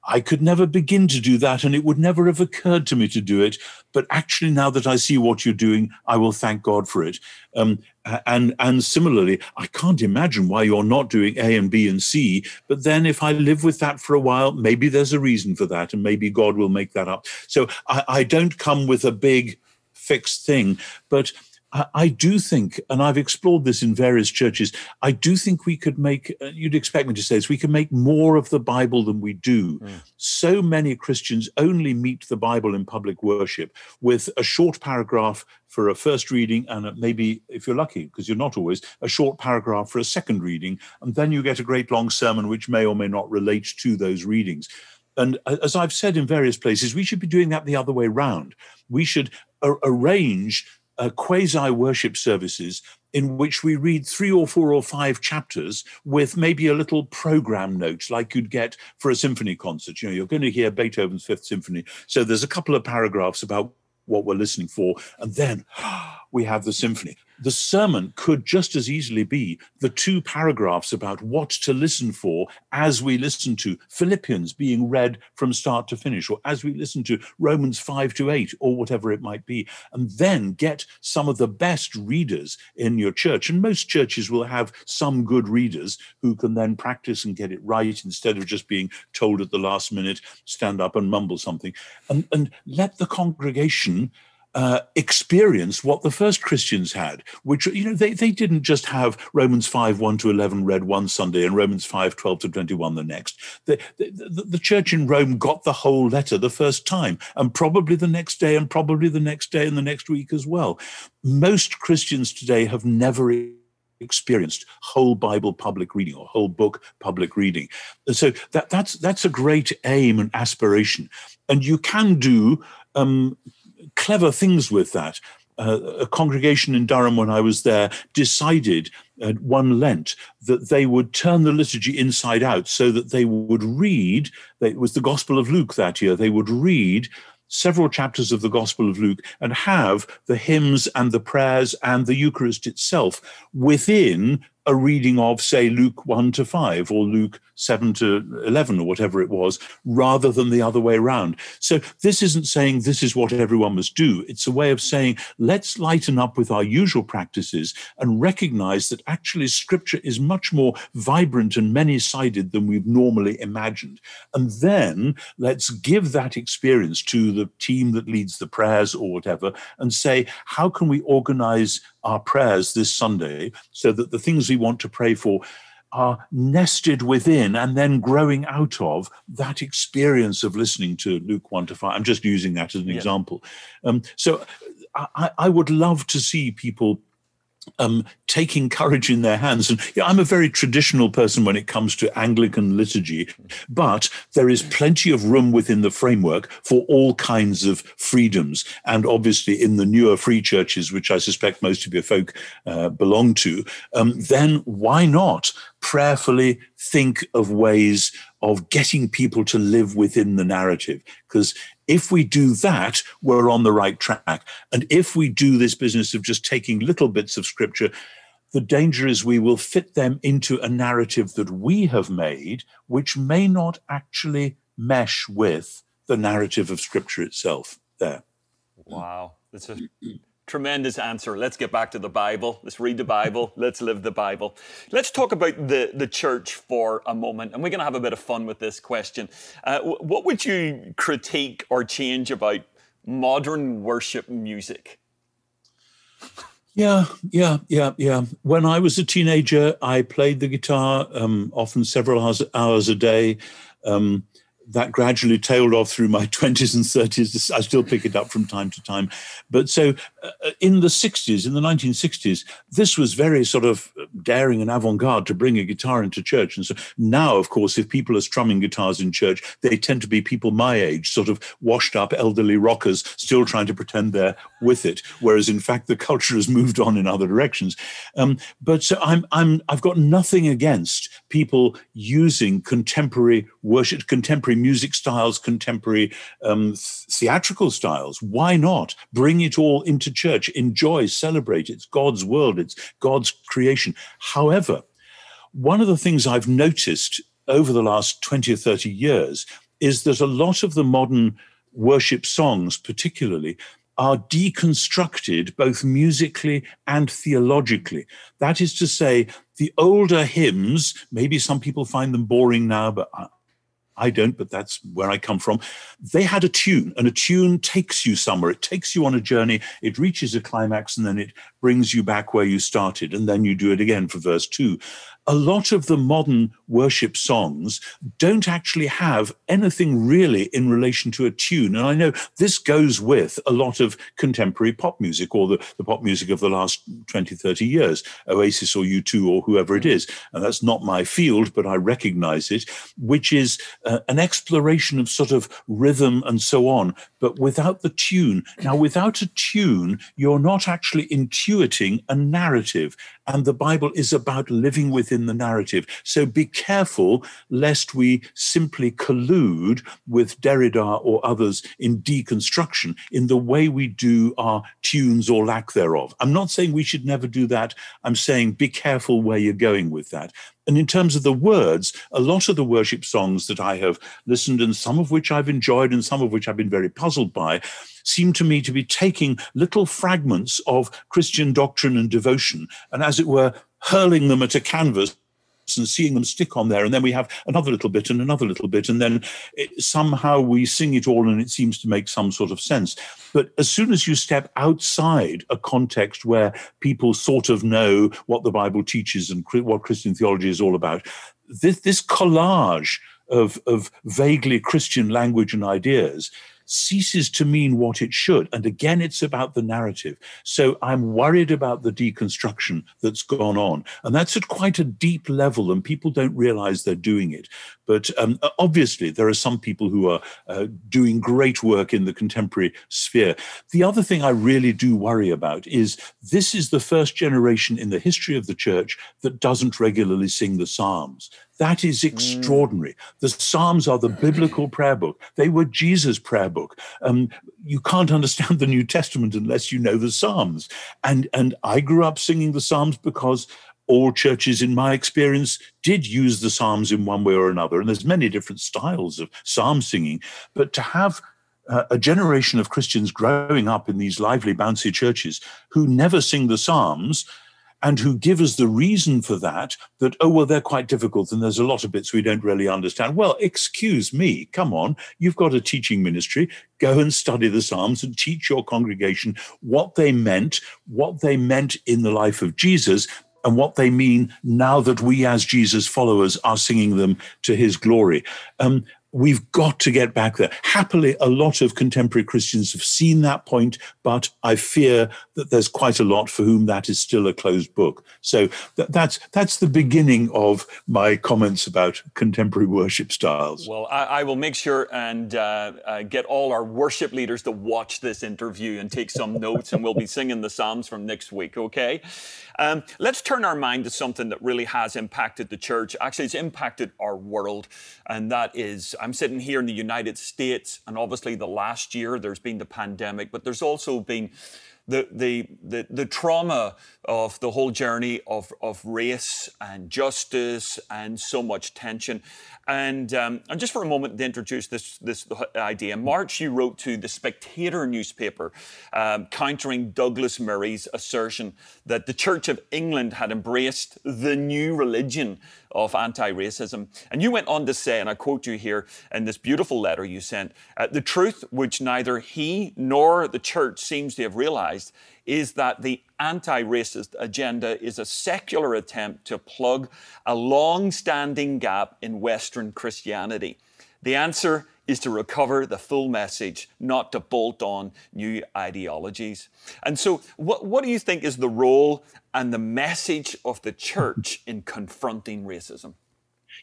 Speaker 3: I could never begin to do that, and it would never have occurred to me to do it. But actually, now that I see what you're doing, I will thank God for it. Um, and and similarly, I can't imagine why you're not doing A and B and C. But then, if I live with that for a while, maybe there's a reason for that, and maybe God will make that up. So I, I don't come with a big fixed thing, but I, do think, and I've explored this in various churches, I do think we could make, uh, you'd expect me to say this, we can make more of the Bible than we do. Mm. So many Christians only meet the Bible in public worship with a short paragraph for a first reading and maybe, if you're lucky, because you're not always, a short paragraph for a second reading. And then you get a great long sermon which may or may not relate to those readings. And as I've said in various places, we should be doing that the other way round. We should arrange uh, quasi worship services in which we read three or four or five chapters with maybe a little program note like you'd get for a symphony concert. You know, you're going to hear Beethoven's Fifth Symphony. So there's a couple of paragraphs about what we're listening for. And then we have the symphony. The sermon could just as easily be the two paragraphs about what to listen for as we listen to Philippians being read from start to finish, or as we listen to Romans 5 to 8, or whatever it might be. And then get some of the best readers in your church. And most churches will have some good readers who can then practice and get it right instead of just being told at the last minute, stand up and mumble something. And, and let the congregation uh, experience what the first Christians had, which, you know, they, they didn't just have Romans 5, 1 to 11 read one Sunday and Romans 5, 12 to 21 the next. The, the, the church in Rome got the whole letter the first time, and probably the next day, and probably the next day, and the next week as well. Most Christians today have never experienced whole Bible public reading or whole book public reading. And So that, that's that's a great aim and aspiration. And you can do um, clever things with that. Uh, a congregation in Durham, when I was there, decided at one Lent that they would turn the liturgy inside out so that they would read, it was the Gospel of Luke that year, they would read several chapters of the Gospel of Luke and have the hymns and the prayers and the Eucharist itself within a reading of, say, Luke 1 to 5 or Luke 7 to 11 or whatever it was, rather than the other way around. So this isn't saying this is what everyone must do. It's a way of saying, let's lighten up with our usual practices and recognize that actually scripture is much more vibrant and many sided than we've normally imagined. And then let's give that experience to the team that leads the prayers or whatever and say, how can we organize our prayers this Sunday so that the things we want to pray for are nested within and then growing out of that experience of listening to Luke 1 to 5. I'm just using that as an yeah. example. Um, so I, I would love to see people um, taking courage in their hands. And yeah, I'm a very traditional person when it comes to Anglican liturgy, but there is plenty of room within the framework for all kinds of freedoms. And obviously, in the newer free churches, which I suspect most of your folk uh, belong to, um, then why not prayerfully think of ways of getting people to live within the narrative? Because if we do that, we're on the right track. And if we do this business of just taking little bits of scripture, the danger is we will fit them into a narrative that we have made, which may not actually mesh with the narrative of scripture itself. There.
Speaker 2: Wow. That's a Tremendous answer. Let's get back to the Bible. Let's read the Bible. Let's live the Bible. Let's talk about the, the church for a moment. And we're going to have a bit of fun with this question. Uh, what would you critique or change about modern worship music?
Speaker 3: Yeah, yeah, yeah, yeah. When I was a teenager, I played the guitar um, often several hours, hours a day. Um, that gradually tailed off through my 20s and 30s. I still pick it up from time to time. But so uh, in the 60s, in the 1960s, this was very sort of daring and avant garde to bring a guitar into church. And so now, of course, if people are strumming guitars in church, they tend to be people my age, sort of washed up elderly rockers, still trying to pretend they're with it. Whereas in fact, the culture has moved on in other directions. Um, but so I'm, I'm, I've got nothing against people using contemporary worship, contemporary music styles, contemporary um, theatrical styles. Why not bring it all into church? Enjoy, celebrate. It's God's world. It's God's creation. However, one of the things I've noticed over the last 20 or 30 years is that a lot of the modern worship songs, particularly, are deconstructed both musically and theologically. That is to say, the older hymns, maybe some people find them boring now, but I don't, but that's where I come from. They had a tune, and a tune takes you somewhere. It takes you on a journey. It reaches a climax, and then it brings you back where you started. And then you do it again for verse two a lot of the modern worship songs don't actually have anything really in relation to a tune. And I know this goes with a lot of contemporary pop music or the, the pop music of the last 20, 30 years, Oasis or U2 or whoever it is. And that's not my field, but I recognize it, which is uh, an exploration of sort of rhythm and so on, but without the tune. Now, without a tune, you're not actually intuiting a narrative. And the Bible is about living within the narrative. So be careful lest we simply collude with Derrida or others in deconstruction in the way we do our tunes or lack thereof. I'm not saying we should never do that. I'm saying be careful where you're going with that. And in terms of the words, a lot of the worship songs that I have listened and some of which I've enjoyed and some of which I've been very puzzled by seem to me to be taking little fragments of Christian doctrine and devotion and, as it were, hurling them at a canvas and seeing them stick on there. And then we have another little bit and another little bit. And then it, somehow we sing it all and it seems to make some sort of sense. But as soon as you step outside a context where people sort of know what the Bible teaches and what Christian theology is all about, this, this collage of, of vaguely Christian language and ideas ceases to mean what it should. And again, it's about the narrative. So I'm worried about the deconstruction that's gone on. And that's at quite a deep level, and people don't realize they're doing it. But um, obviously, there are some people who are uh, doing great work in the contemporary sphere. The other thing I really do worry about is this is the first generation in the history of the church that doesn't regularly sing the Psalms. That is mm. extraordinary. The Psalms are the biblical prayer book. They were Jesus' prayer book. Um, you can't understand the New Testament unless you know the Psalms. And, and I grew up singing the Psalms because all churches, in my experience, did use the Psalms in one way or another. And there's many different styles of psalm singing. But to have uh, a generation of Christians growing up in these lively, bouncy churches who never sing the Psalms and who give us the reason for that, that, oh, well, they're quite difficult and there's a lot of bits we don't really understand. Well, excuse me, come on, you've got a teaching ministry. Go and study the Psalms and teach your congregation what they meant, what they meant in the life of Jesus, and what they mean now that we, as Jesus followers, are singing them to his glory. Um, we've got to get back there. Happily, a lot of contemporary Christians have seen that point, but I fear that there's quite a lot for whom that is still a closed book. So th- that's that's the beginning of my comments about contemporary worship styles.
Speaker 2: Well, I, I will make sure and uh, uh, get all our worship leaders to watch this interview and take some notes, and we'll be singing the Psalms from next week. Okay. Um, let's turn our mind to something that really has impacted the church. Actually, it's impacted our world, and that is I'm sitting here in the United States, and obviously the last year there's been the pandemic, but there's also been the, the, the, the trauma of the whole journey of, of race and justice and so much tension. And, um, and just for a moment to introduce this, this idea, in March, you wrote to the Spectator newspaper um, countering Douglas Murray's assertion that the Church of England had embraced the new religion of anti racism. And you went on to say, and I quote you here in this beautiful letter you sent uh, the truth which neither he nor the church seems to have realized is that the anti racist agenda is a secular attempt to plug a long standing gap in Western Christianity. The answer is to recover the full message, not to bolt on new ideologies. And so, what, what do you think is the role and the message of the church in confronting racism?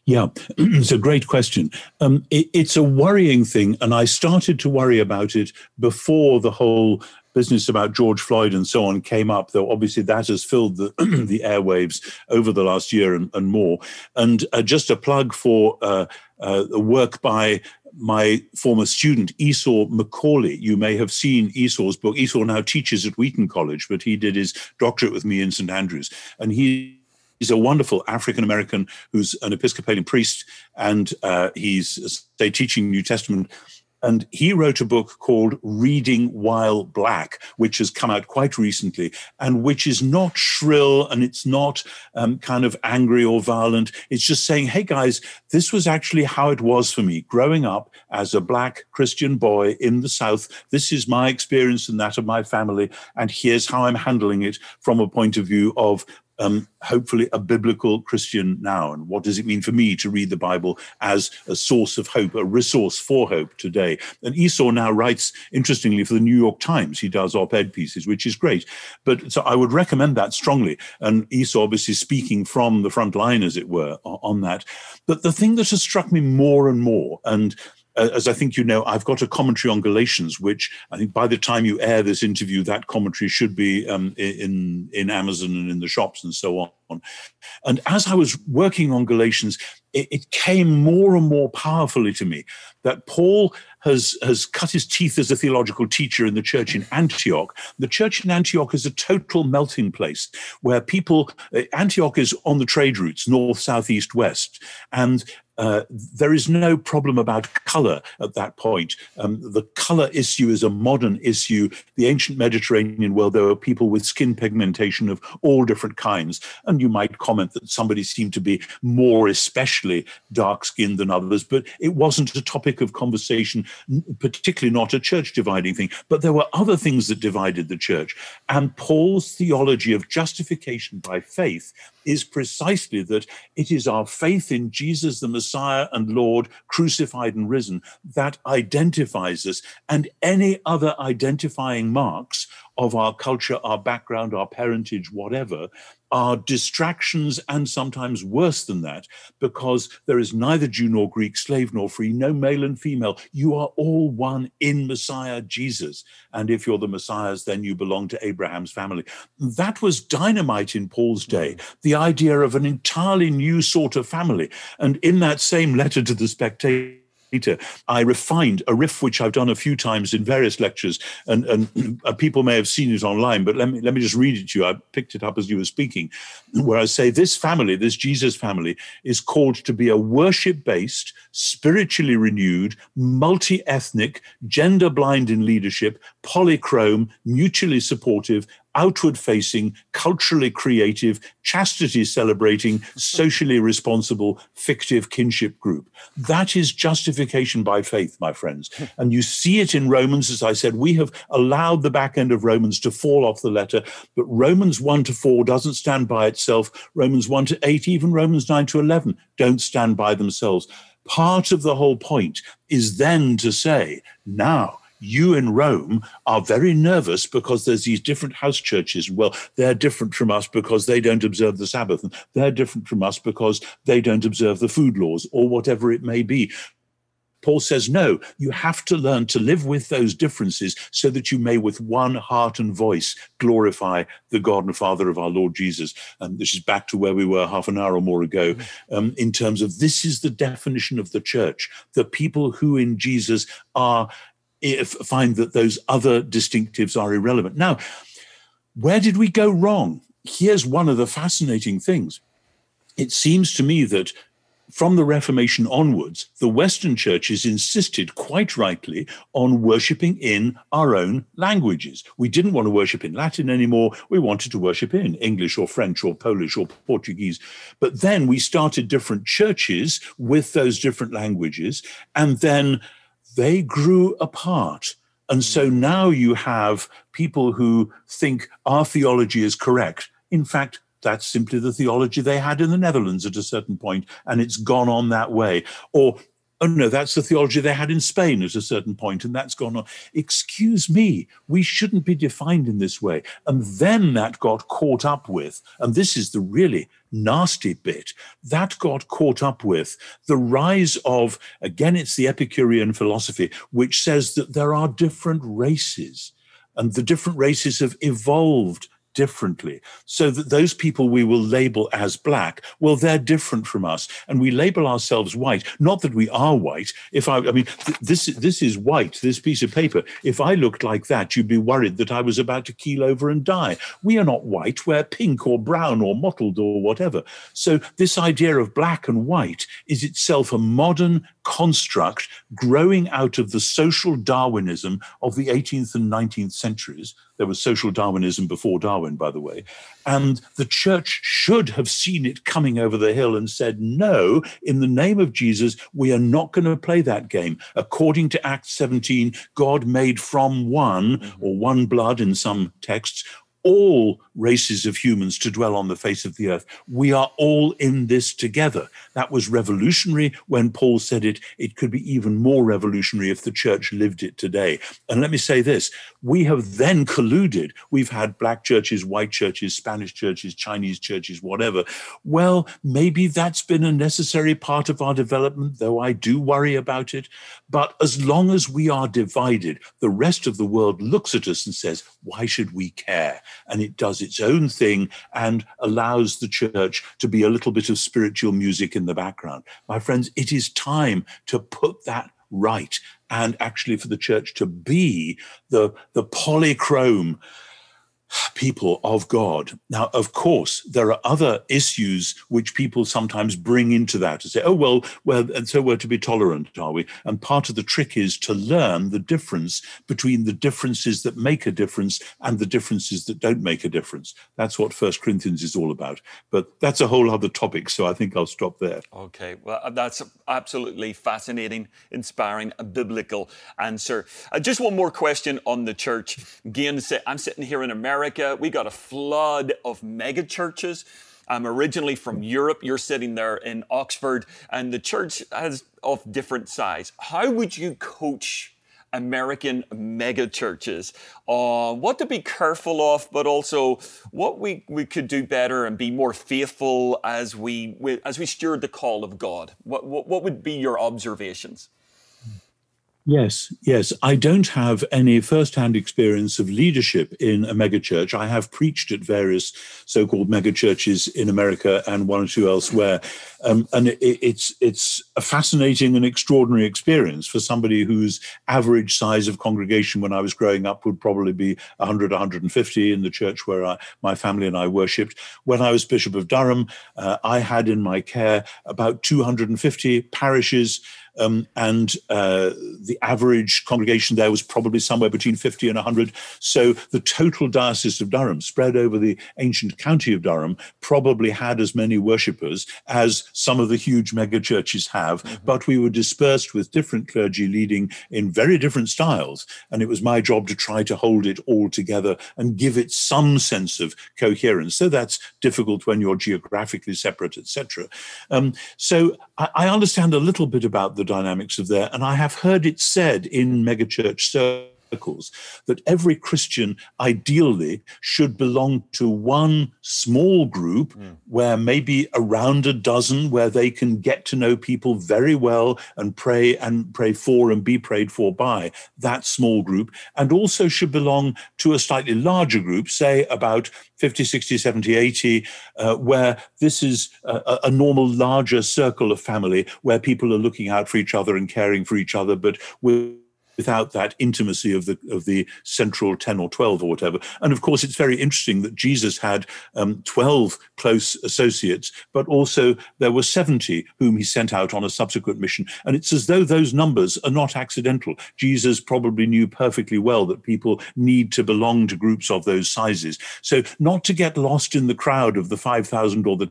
Speaker 3: Yeah, it's a great question. Um, it, it's a worrying thing, and I started to worry about it before the whole business about George Floyd and so on came up, though obviously that has filled the, the airwaves over the last year and, and more. And uh, just a plug for uh, uh, work by my former student, Esau McCaulley. You may have seen Esau's book. Esau now teaches at Wheaton College, but he did his doctorate with me in St. Andrews. And he He's a wonderful African American who's an Episcopalian priest, and uh, he's say teaching New Testament and he wrote a book called Reading While Black, which has come out quite recently and which is not shrill and it's not um, kind of angry or violent. It's just saying, hey guys, this was actually how it was for me growing up as a black Christian boy in the South. This is my experience and that of my family. And here's how I'm handling it from a point of view of um, hopefully a biblical Christian now. And what does it mean for me to read the Bible as a source of hope, a resource for hope today? And Esau now writes, interestingly, for the New York Times. He does op ed pieces, which is great. But so I would recommend that strongly. And Esau, obviously, speaking from the front line, as it were, on that. But the thing that has struck me more and more, and as I think you know, I've got a commentary on Galatians, which I think by the time you air this interview, that commentary should be um, in in Amazon and in the shops and so on. And as I was working on Galatians, it, it came more and more powerfully to me that Paul has has cut his teeth as a theological teacher in the church in Antioch. The church in Antioch is a total melting place where people uh, Antioch is on the trade routes north, south, east, west, and uh, there is no problem about color at that point. Um, the color issue is a modern issue. The ancient Mediterranean world, there were people with skin pigmentation of all different kinds. And you might comment that somebody seemed to be more especially dark skinned than others, but it wasn't a topic of conversation, particularly not a church dividing thing. But there were other things that divided the church. And Paul's theology of justification by faith is precisely that it is our faith in Jesus, the Messiah and Lord, crucified and risen, that identifies us. And any other identifying marks of our culture, our background, our parentage, whatever, are distractions and sometimes worse than that, because there is neither Jew nor Greek, slave nor free, no male and female. You are all one in Messiah Jesus. And if you're the Messiahs, then you belong to Abraham's family. That was dynamite in Paul's day, mm. The idea of an entirely new sort of family. And in that same letter to the spectator, I refined a riff which I've done a few times in various lectures, and, and uh, people may have seen it online, but let me, let me just read it to you. I picked it up as you were speaking, where I say this family, this Jesus family, is called to be a worship based, spiritually renewed, multi ethnic, gender blind in leadership, polychrome, mutually supportive, outward facing, culturally creative, chastity celebrating, socially responsible, fictive kinship group. That is justification by faith, my friends. And you see it in Romans, as I said, we have allowed the back end of Romans to fall off the letter, but Romans 1 to 4 doesn't stand by itself. Romans 1 to 8, even Romans 9 to 11 don't stand by themselves. Part of the whole point is then to say, now, you in Rome are very nervous because there's these different house churches. Well, they're different from us because they don't observe the Sabbath. And they're different from us because they don't observe the food laws or whatever it may be. Paul says, no, you have to learn to live with those differences so that you may, with one heart and voice, glorify the God and Father of our Lord Jesus. And this is back to where we were half an hour or more ago, um, in terms of this is the definition of the church the people who in Jesus are find that those other distinctives are irrelevant. Now, where did we go wrong? Here's one of the fascinating things. It seems to me that from the Reformation onwards, the Western churches insisted quite rightly on worshipping in our own languages. We didn't want to worship in Latin anymore. We wanted to worship in English or French or Polish or Portuguese. But then we started different churches with those different languages. And then they grew apart. And so mm. now you have people who think our theology is correct. In fact, that's simply the theology they had in the Netherlands at a certain point, and it's gone on that way. Or oh no, that's the theology they had in Spain at a certain point, and that's gone on. Excuse me, we shouldn't be defined in this way. And then that got caught up with, and this is the really nasty bit, that got caught up with the rise of, again, it's the Epicurean philosophy, which says that there are different races. And the different races have evolved differently. So that those people we will label as black, well, they're different from us. And we label ourselves white. Not that we are white. If I, I mean, th- this, this is white, this piece of paper. If I looked like that, you'd be worried that I was about to keel over and die. We are not white. We're pink or brown or mottled or whatever. So this idea of black and white is itself a modern construct growing out of the social Darwinism of the 18th and 19th centuries there was social Darwinism before Darwin, by the way. And the church should have seen it coming over the hill and said, no, in the name of Jesus, we are not going to play that game. According to Acts 17, God made from one, mm-hmm. or one blood in some texts, all races of humans to dwell on the face of the earth. We are all in this together. That was revolutionary when Paul said it. It could be even more revolutionary if the church lived it today. And let me say this we have then colluded. We've had black churches, white churches, Spanish churches, Chinese churches, whatever. Well, maybe that's been a necessary part of our development, though I do worry about it. But as long as we are divided, the rest of the world looks at us and says, why should we care? And it does its own thing and allows the church to be a little bit of spiritual music in the background. My friends, it is time to put that right and actually for the church to be the, the polychrome people of God. Now, of course, there are other issues which people sometimes bring into that to say, oh, well, well, and so we're to be tolerant, are we? And part of the trick is to learn the difference between the differences that make a difference and the differences that don't make a difference. That's what First Corinthians is all about. But that's a whole other topic, so I think I'll stop there.
Speaker 2: Okay, well, uh, that's absolutely fascinating, inspiring, a biblical answer. Uh, just one more question on the church. Again, I'm sitting here in America America, we got a flood of mega churches. I'm originally from Europe. You're sitting there in Oxford, and the church has of different size. How would you coach American mega churches on what to be careful of, but also what we, we could do better and be more faithful as we, as we steward the call of God? What, what, what would be your observations?
Speaker 3: Yes, yes. I don't have any first-hand experience of leadership in a megachurch. I have preached at various so-called megachurches in America and one or two elsewhere, um, and it, it's it's a fascinating and extraordinary experience for somebody whose average size of congregation when I was growing up would probably be 100, 150 in the church where I, my family and I worshipped. When I was Bishop of Durham, uh, I had in my care about 250 parishes um, and uh, the average congregation there was probably somewhere between 50 and 100. So the total Diocese of Durham, spread over the ancient county of Durham, probably had as many worshippers as some of the huge megachurches have. Mm-hmm. But we were dispersed with different clergy leading in very different styles. And it was my job to try to hold it all together and give it some sense of coherence. So that's difficult when you're geographically separate, etc. Um, so I, I understand a little bit about the dynamics of there. And I have heard it said in megachurch circles that every Christian ideally should belong to one small group mm. where maybe around a dozen where they can get to know people very well and pray and pray for and be prayed for by that small group and also should belong to a slightly larger group say about 50 60 70 80 uh, where this is a, a normal larger circle of family where people are looking out for each other and caring for each other but with without that intimacy of the of the central 10 or 12 or whatever. And of course it's very interesting that jesus had um, 12 close associates but also there were 70 whom he sent out on a subsequent mission. And it's as though those numbers are not accidental. Jesus probably knew perfectly well that people need to belong to groups of those sizes. So not to get lost in the crowd of the 5000 or the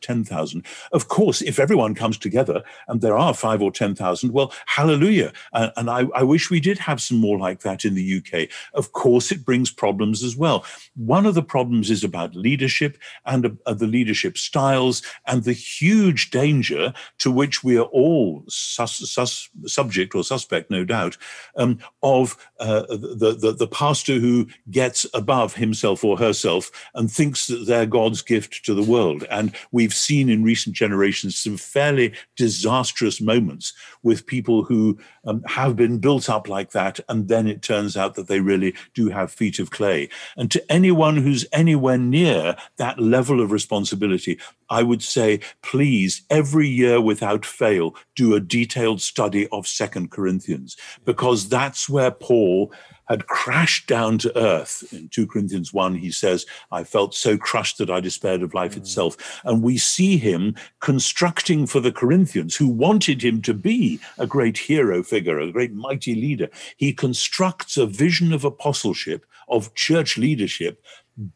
Speaker 3: 10,000. Of course, if everyone comes together and there are five or 10,000, well, hallelujah. Uh, and I, I, wish we did have some more like that in the UK. Of course, it brings problems as well. One of the problems is about leadership and uh, the leadership styles and the huge danger to which we are all sus- sus- subject or suspect, no doubt, um, of uh, the, the, the pastor who gets above himself or herself and thinks that they're God's gift to the world. And we we've seen in recent generations some fairly disastrous moments with people who um, have been built up like that, and then it turns out that they really do have feet of clay. And to anyone who's anywhere near that level of responsibility, I would say, please, every year without fail, do a detailed study of Second Corinthians, because that's where Paul had crashed down to earth. In 2 Corinthians 1, he says, I felt so crushed that I despaired of life mm. itself. And we see him constructing for the Corinthians, who wanted him to be a great hero figure, a great mighty leader. He constructs a vision of apostleship, of church leadership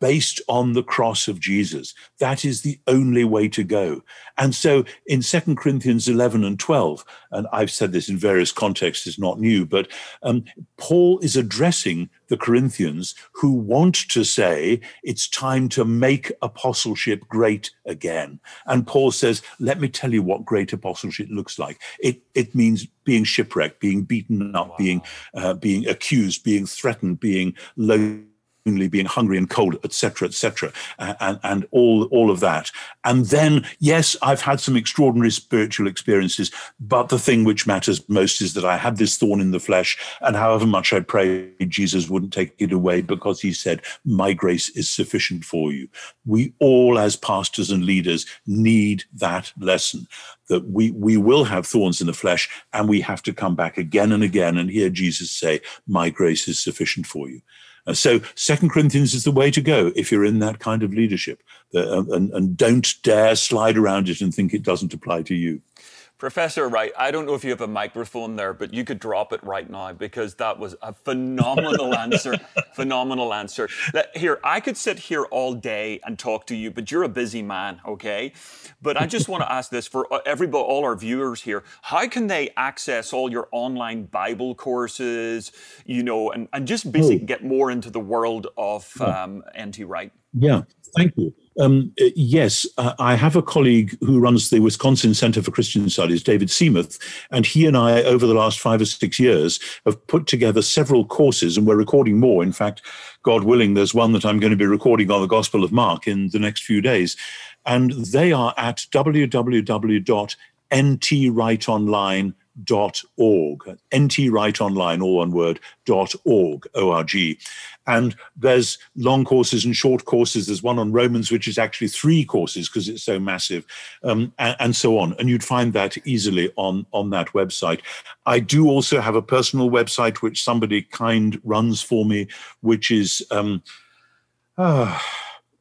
Speaker 3: based on the cross of Jesus. That is the only way to go. And so in 2 Corinthians 11 and 12, and I've said this in various contexts, it's not new, but um, Paul is addressing the Corinthians who want to say it's time to make apostleship great again. And Paul says, let me tell you what great apostleship looks like. It, it means being shipwrecked, being beaten up, wow. being, uh, being accused, being threatened, being low only being hungry and cold, etc., etc., uh, and, and all all of that. And then, yes, I've had some extraordinary spiritual experiences, but the thing which matters most is that I had this thorn in the flesh, and however much I prayed, Jesus wouldn't take it away because He said, "My grace is sufficient for you." We all, as pastors and leaders, need that lesson that we we will have thorns in the flesh, and we have to come back again and again and hear Jesus say, "My grace is sufficient for you." Uh, so Second Corinthians is the way to go if you're in that kind of leadership, uh, and, and don't dare slide around it and think it doesn't apply to you.
Speaker 2: Professor Wright, I don't know if you have a microphone there, but you could drop it right now because that was a phenomenal answer. phenomenal answer. Here, I could sit here all day and talk to you, but you're a busy man, okay? But I just want to ask this for uh, everybody, all our viewers here: How can they access all your online Bible courses, you know, and, and just basically get more into the world of um, N.T. Wright?
Speaker 3: Yeah, thank you. Um, uh, yes, uh, I have a colleague who runs the Wisconsin Center for Christian Studies, David Seemuth, and he and I, over the last five or six years, have put together several courses, and we're recording more. In fact, God willing, there's one that I'm going to be recording on the Gospel of Mark in the next few days. And they are at www.ntwrightonline.com dot org nt all one word dot org o-r-g and there's long courses and short courses there's one on romans which is actually three courses because it's so massive um, and, and, so on and you'd find that easily on on that website i do also have a personal website which somebody kind runs for me which is um, uh,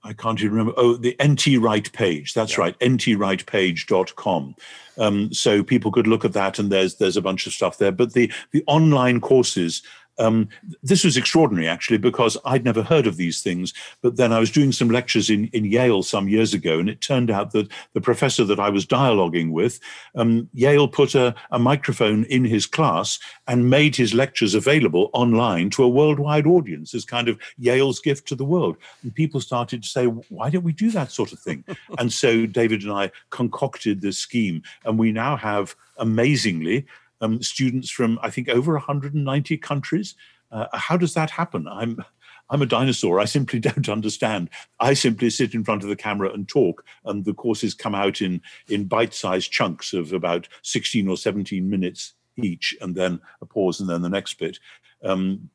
Speaker 3: I can't even remember. Oh, the NT Wright page. That's yeah. right, ntwrightpage.com. Um, so people could look at that, and there's there's a bunch of stuff there. But the the online courses um, this was extraordinary, actually, because I'd never heard of these things. But then I was doing some lectures in, in Yale some years ago, and it turned out that the professor that I was dialoguing with, um, Yale put a, a microphone in his class and made his lectures available online to a worldwide audience as kind of Yale's gift to the world. And people started to say, why don't we do that sort of thing? and so David and I concocted this scheme, and we now have amazingly um, students from I think over 190 countries. Uh, how does that happen? I'm I'm a dinosaur. I simply don't understand. I simply sit in front of the camera and talk, and the courses come out in in bite-sized chunks of about 16 or 17 minutes each, and then a pause, and then the next bit. Um,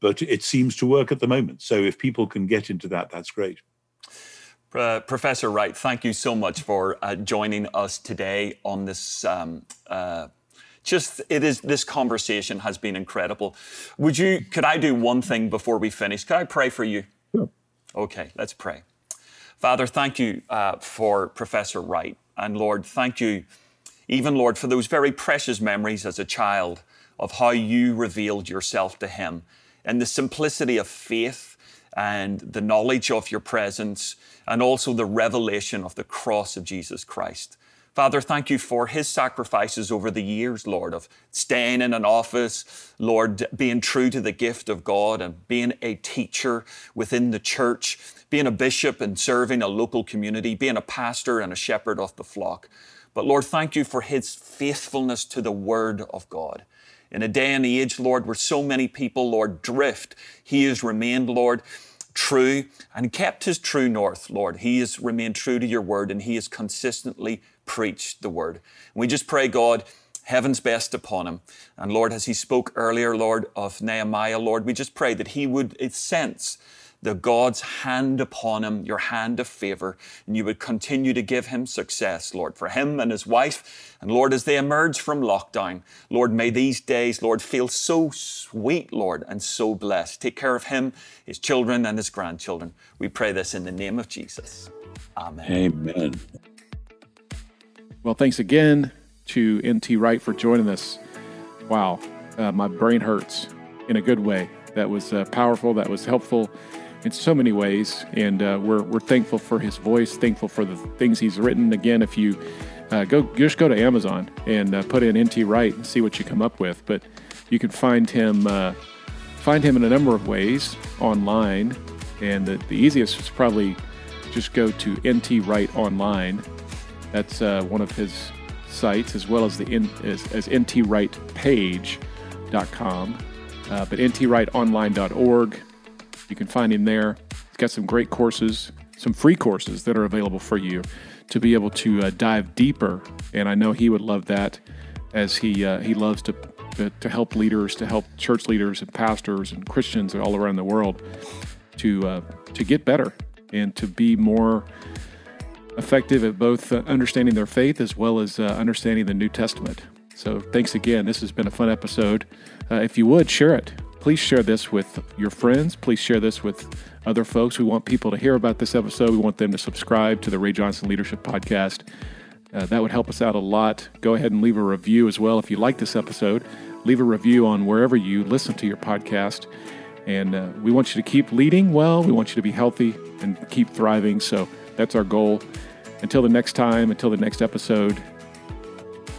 Speaker 3: but it seems to work at the moment. So if people can get into that, that's great.
Speaker 2: Uh, Professor Wright, thank you so much for uh, joining us today on this um, uh, just it is this conversation has been incredible. Would you could I do one thing before we finish? Could I pray for you?
Speaker 3: Sure.
Speaker 2: Okay, let's pray. Father, thank you uh, for Professor Wright. And Lord, thank you, even Lord, for those very precious memories as a child of how you revealed yourself to him and the simplicity of faith and the knowledge of your presence and also the revelation of the cross of Jesus Christ. Father, thank you for his sacrifices over the years, Lord, of staying in an office, Lord, being true to the gift of God and being a teacher within the church, being a bishop and serving a local community, being a pastor and a shepherd of the flock. But Lord, thank you for his faithfulness to the word of God. In a day and age, Lord, where so many people, Lord, drift, he has remained, Lord, true and kept his true north, Lord. He has remained true to your word and he has consistently preached the word. And we just pray, God, heaven's best upon him. And Lord, as he spoke earlier, Lord, of Nehemiah, Lord, we just pray that he would sense the God's hand upon him, your hand of favor, and you would continue to give him success, Lord, for him and his wife. And Lord, as they emerge from lockdown, Lord, may these days, Lord, feel so sweet, Lord, and so blessed. Take care of him, his children, and his grandchildren. We pray this in the name of Jesus. Amen.
Speaker 3: Amen.
Speaker 1: Well, thanks again to NT Wright for joining us. Wow, uh, my brain hurts in a good way. That was uh, powerful. That was helpful in so many ways, and uh, we're we're thankful for his voice. Thankful for the things he's written. Again, if you uh, go just go to Amazon and uh, put in NT Wright and see what you come up with. But you can find him uh, find him in a number of ways online, and the, the easiest is probably just go to NT Wright online that's uh, one of his sites, as well as the as, as ntwrightpage.com. Uh, but ntwrightonline.org, you can find him there. He's got some great courses, some free courses that are available for you to be able to uh, dive deeper. And I know he would love that, as he uh, he loves to to help leaders, to help church leaders and pastors and Christians all around the world to uh, to get better and to be more effective at both uh, understanding their faith as well as uh, understanding the New Testament. So, thanks again. This has been a fun episode. Uh, if you would, share it. Please share this with your friends. Please share this with other folks. We want people to hear about this episode. We want them to subscribe to the Ray Johnston Leadership Podcast. Uh, that would help us out a lot. Go ahead and leave a review as well if you like this episode. Leave a review on wherever you listen to your podcast. And uh, we want you to keep leading well. We want you to be healthy and keep thriving. So that's our goal. Until the next time, until the next episode,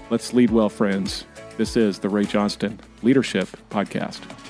Speaker 1: let's lead well, friends. This is the Ray Johnston Leadership Podcast.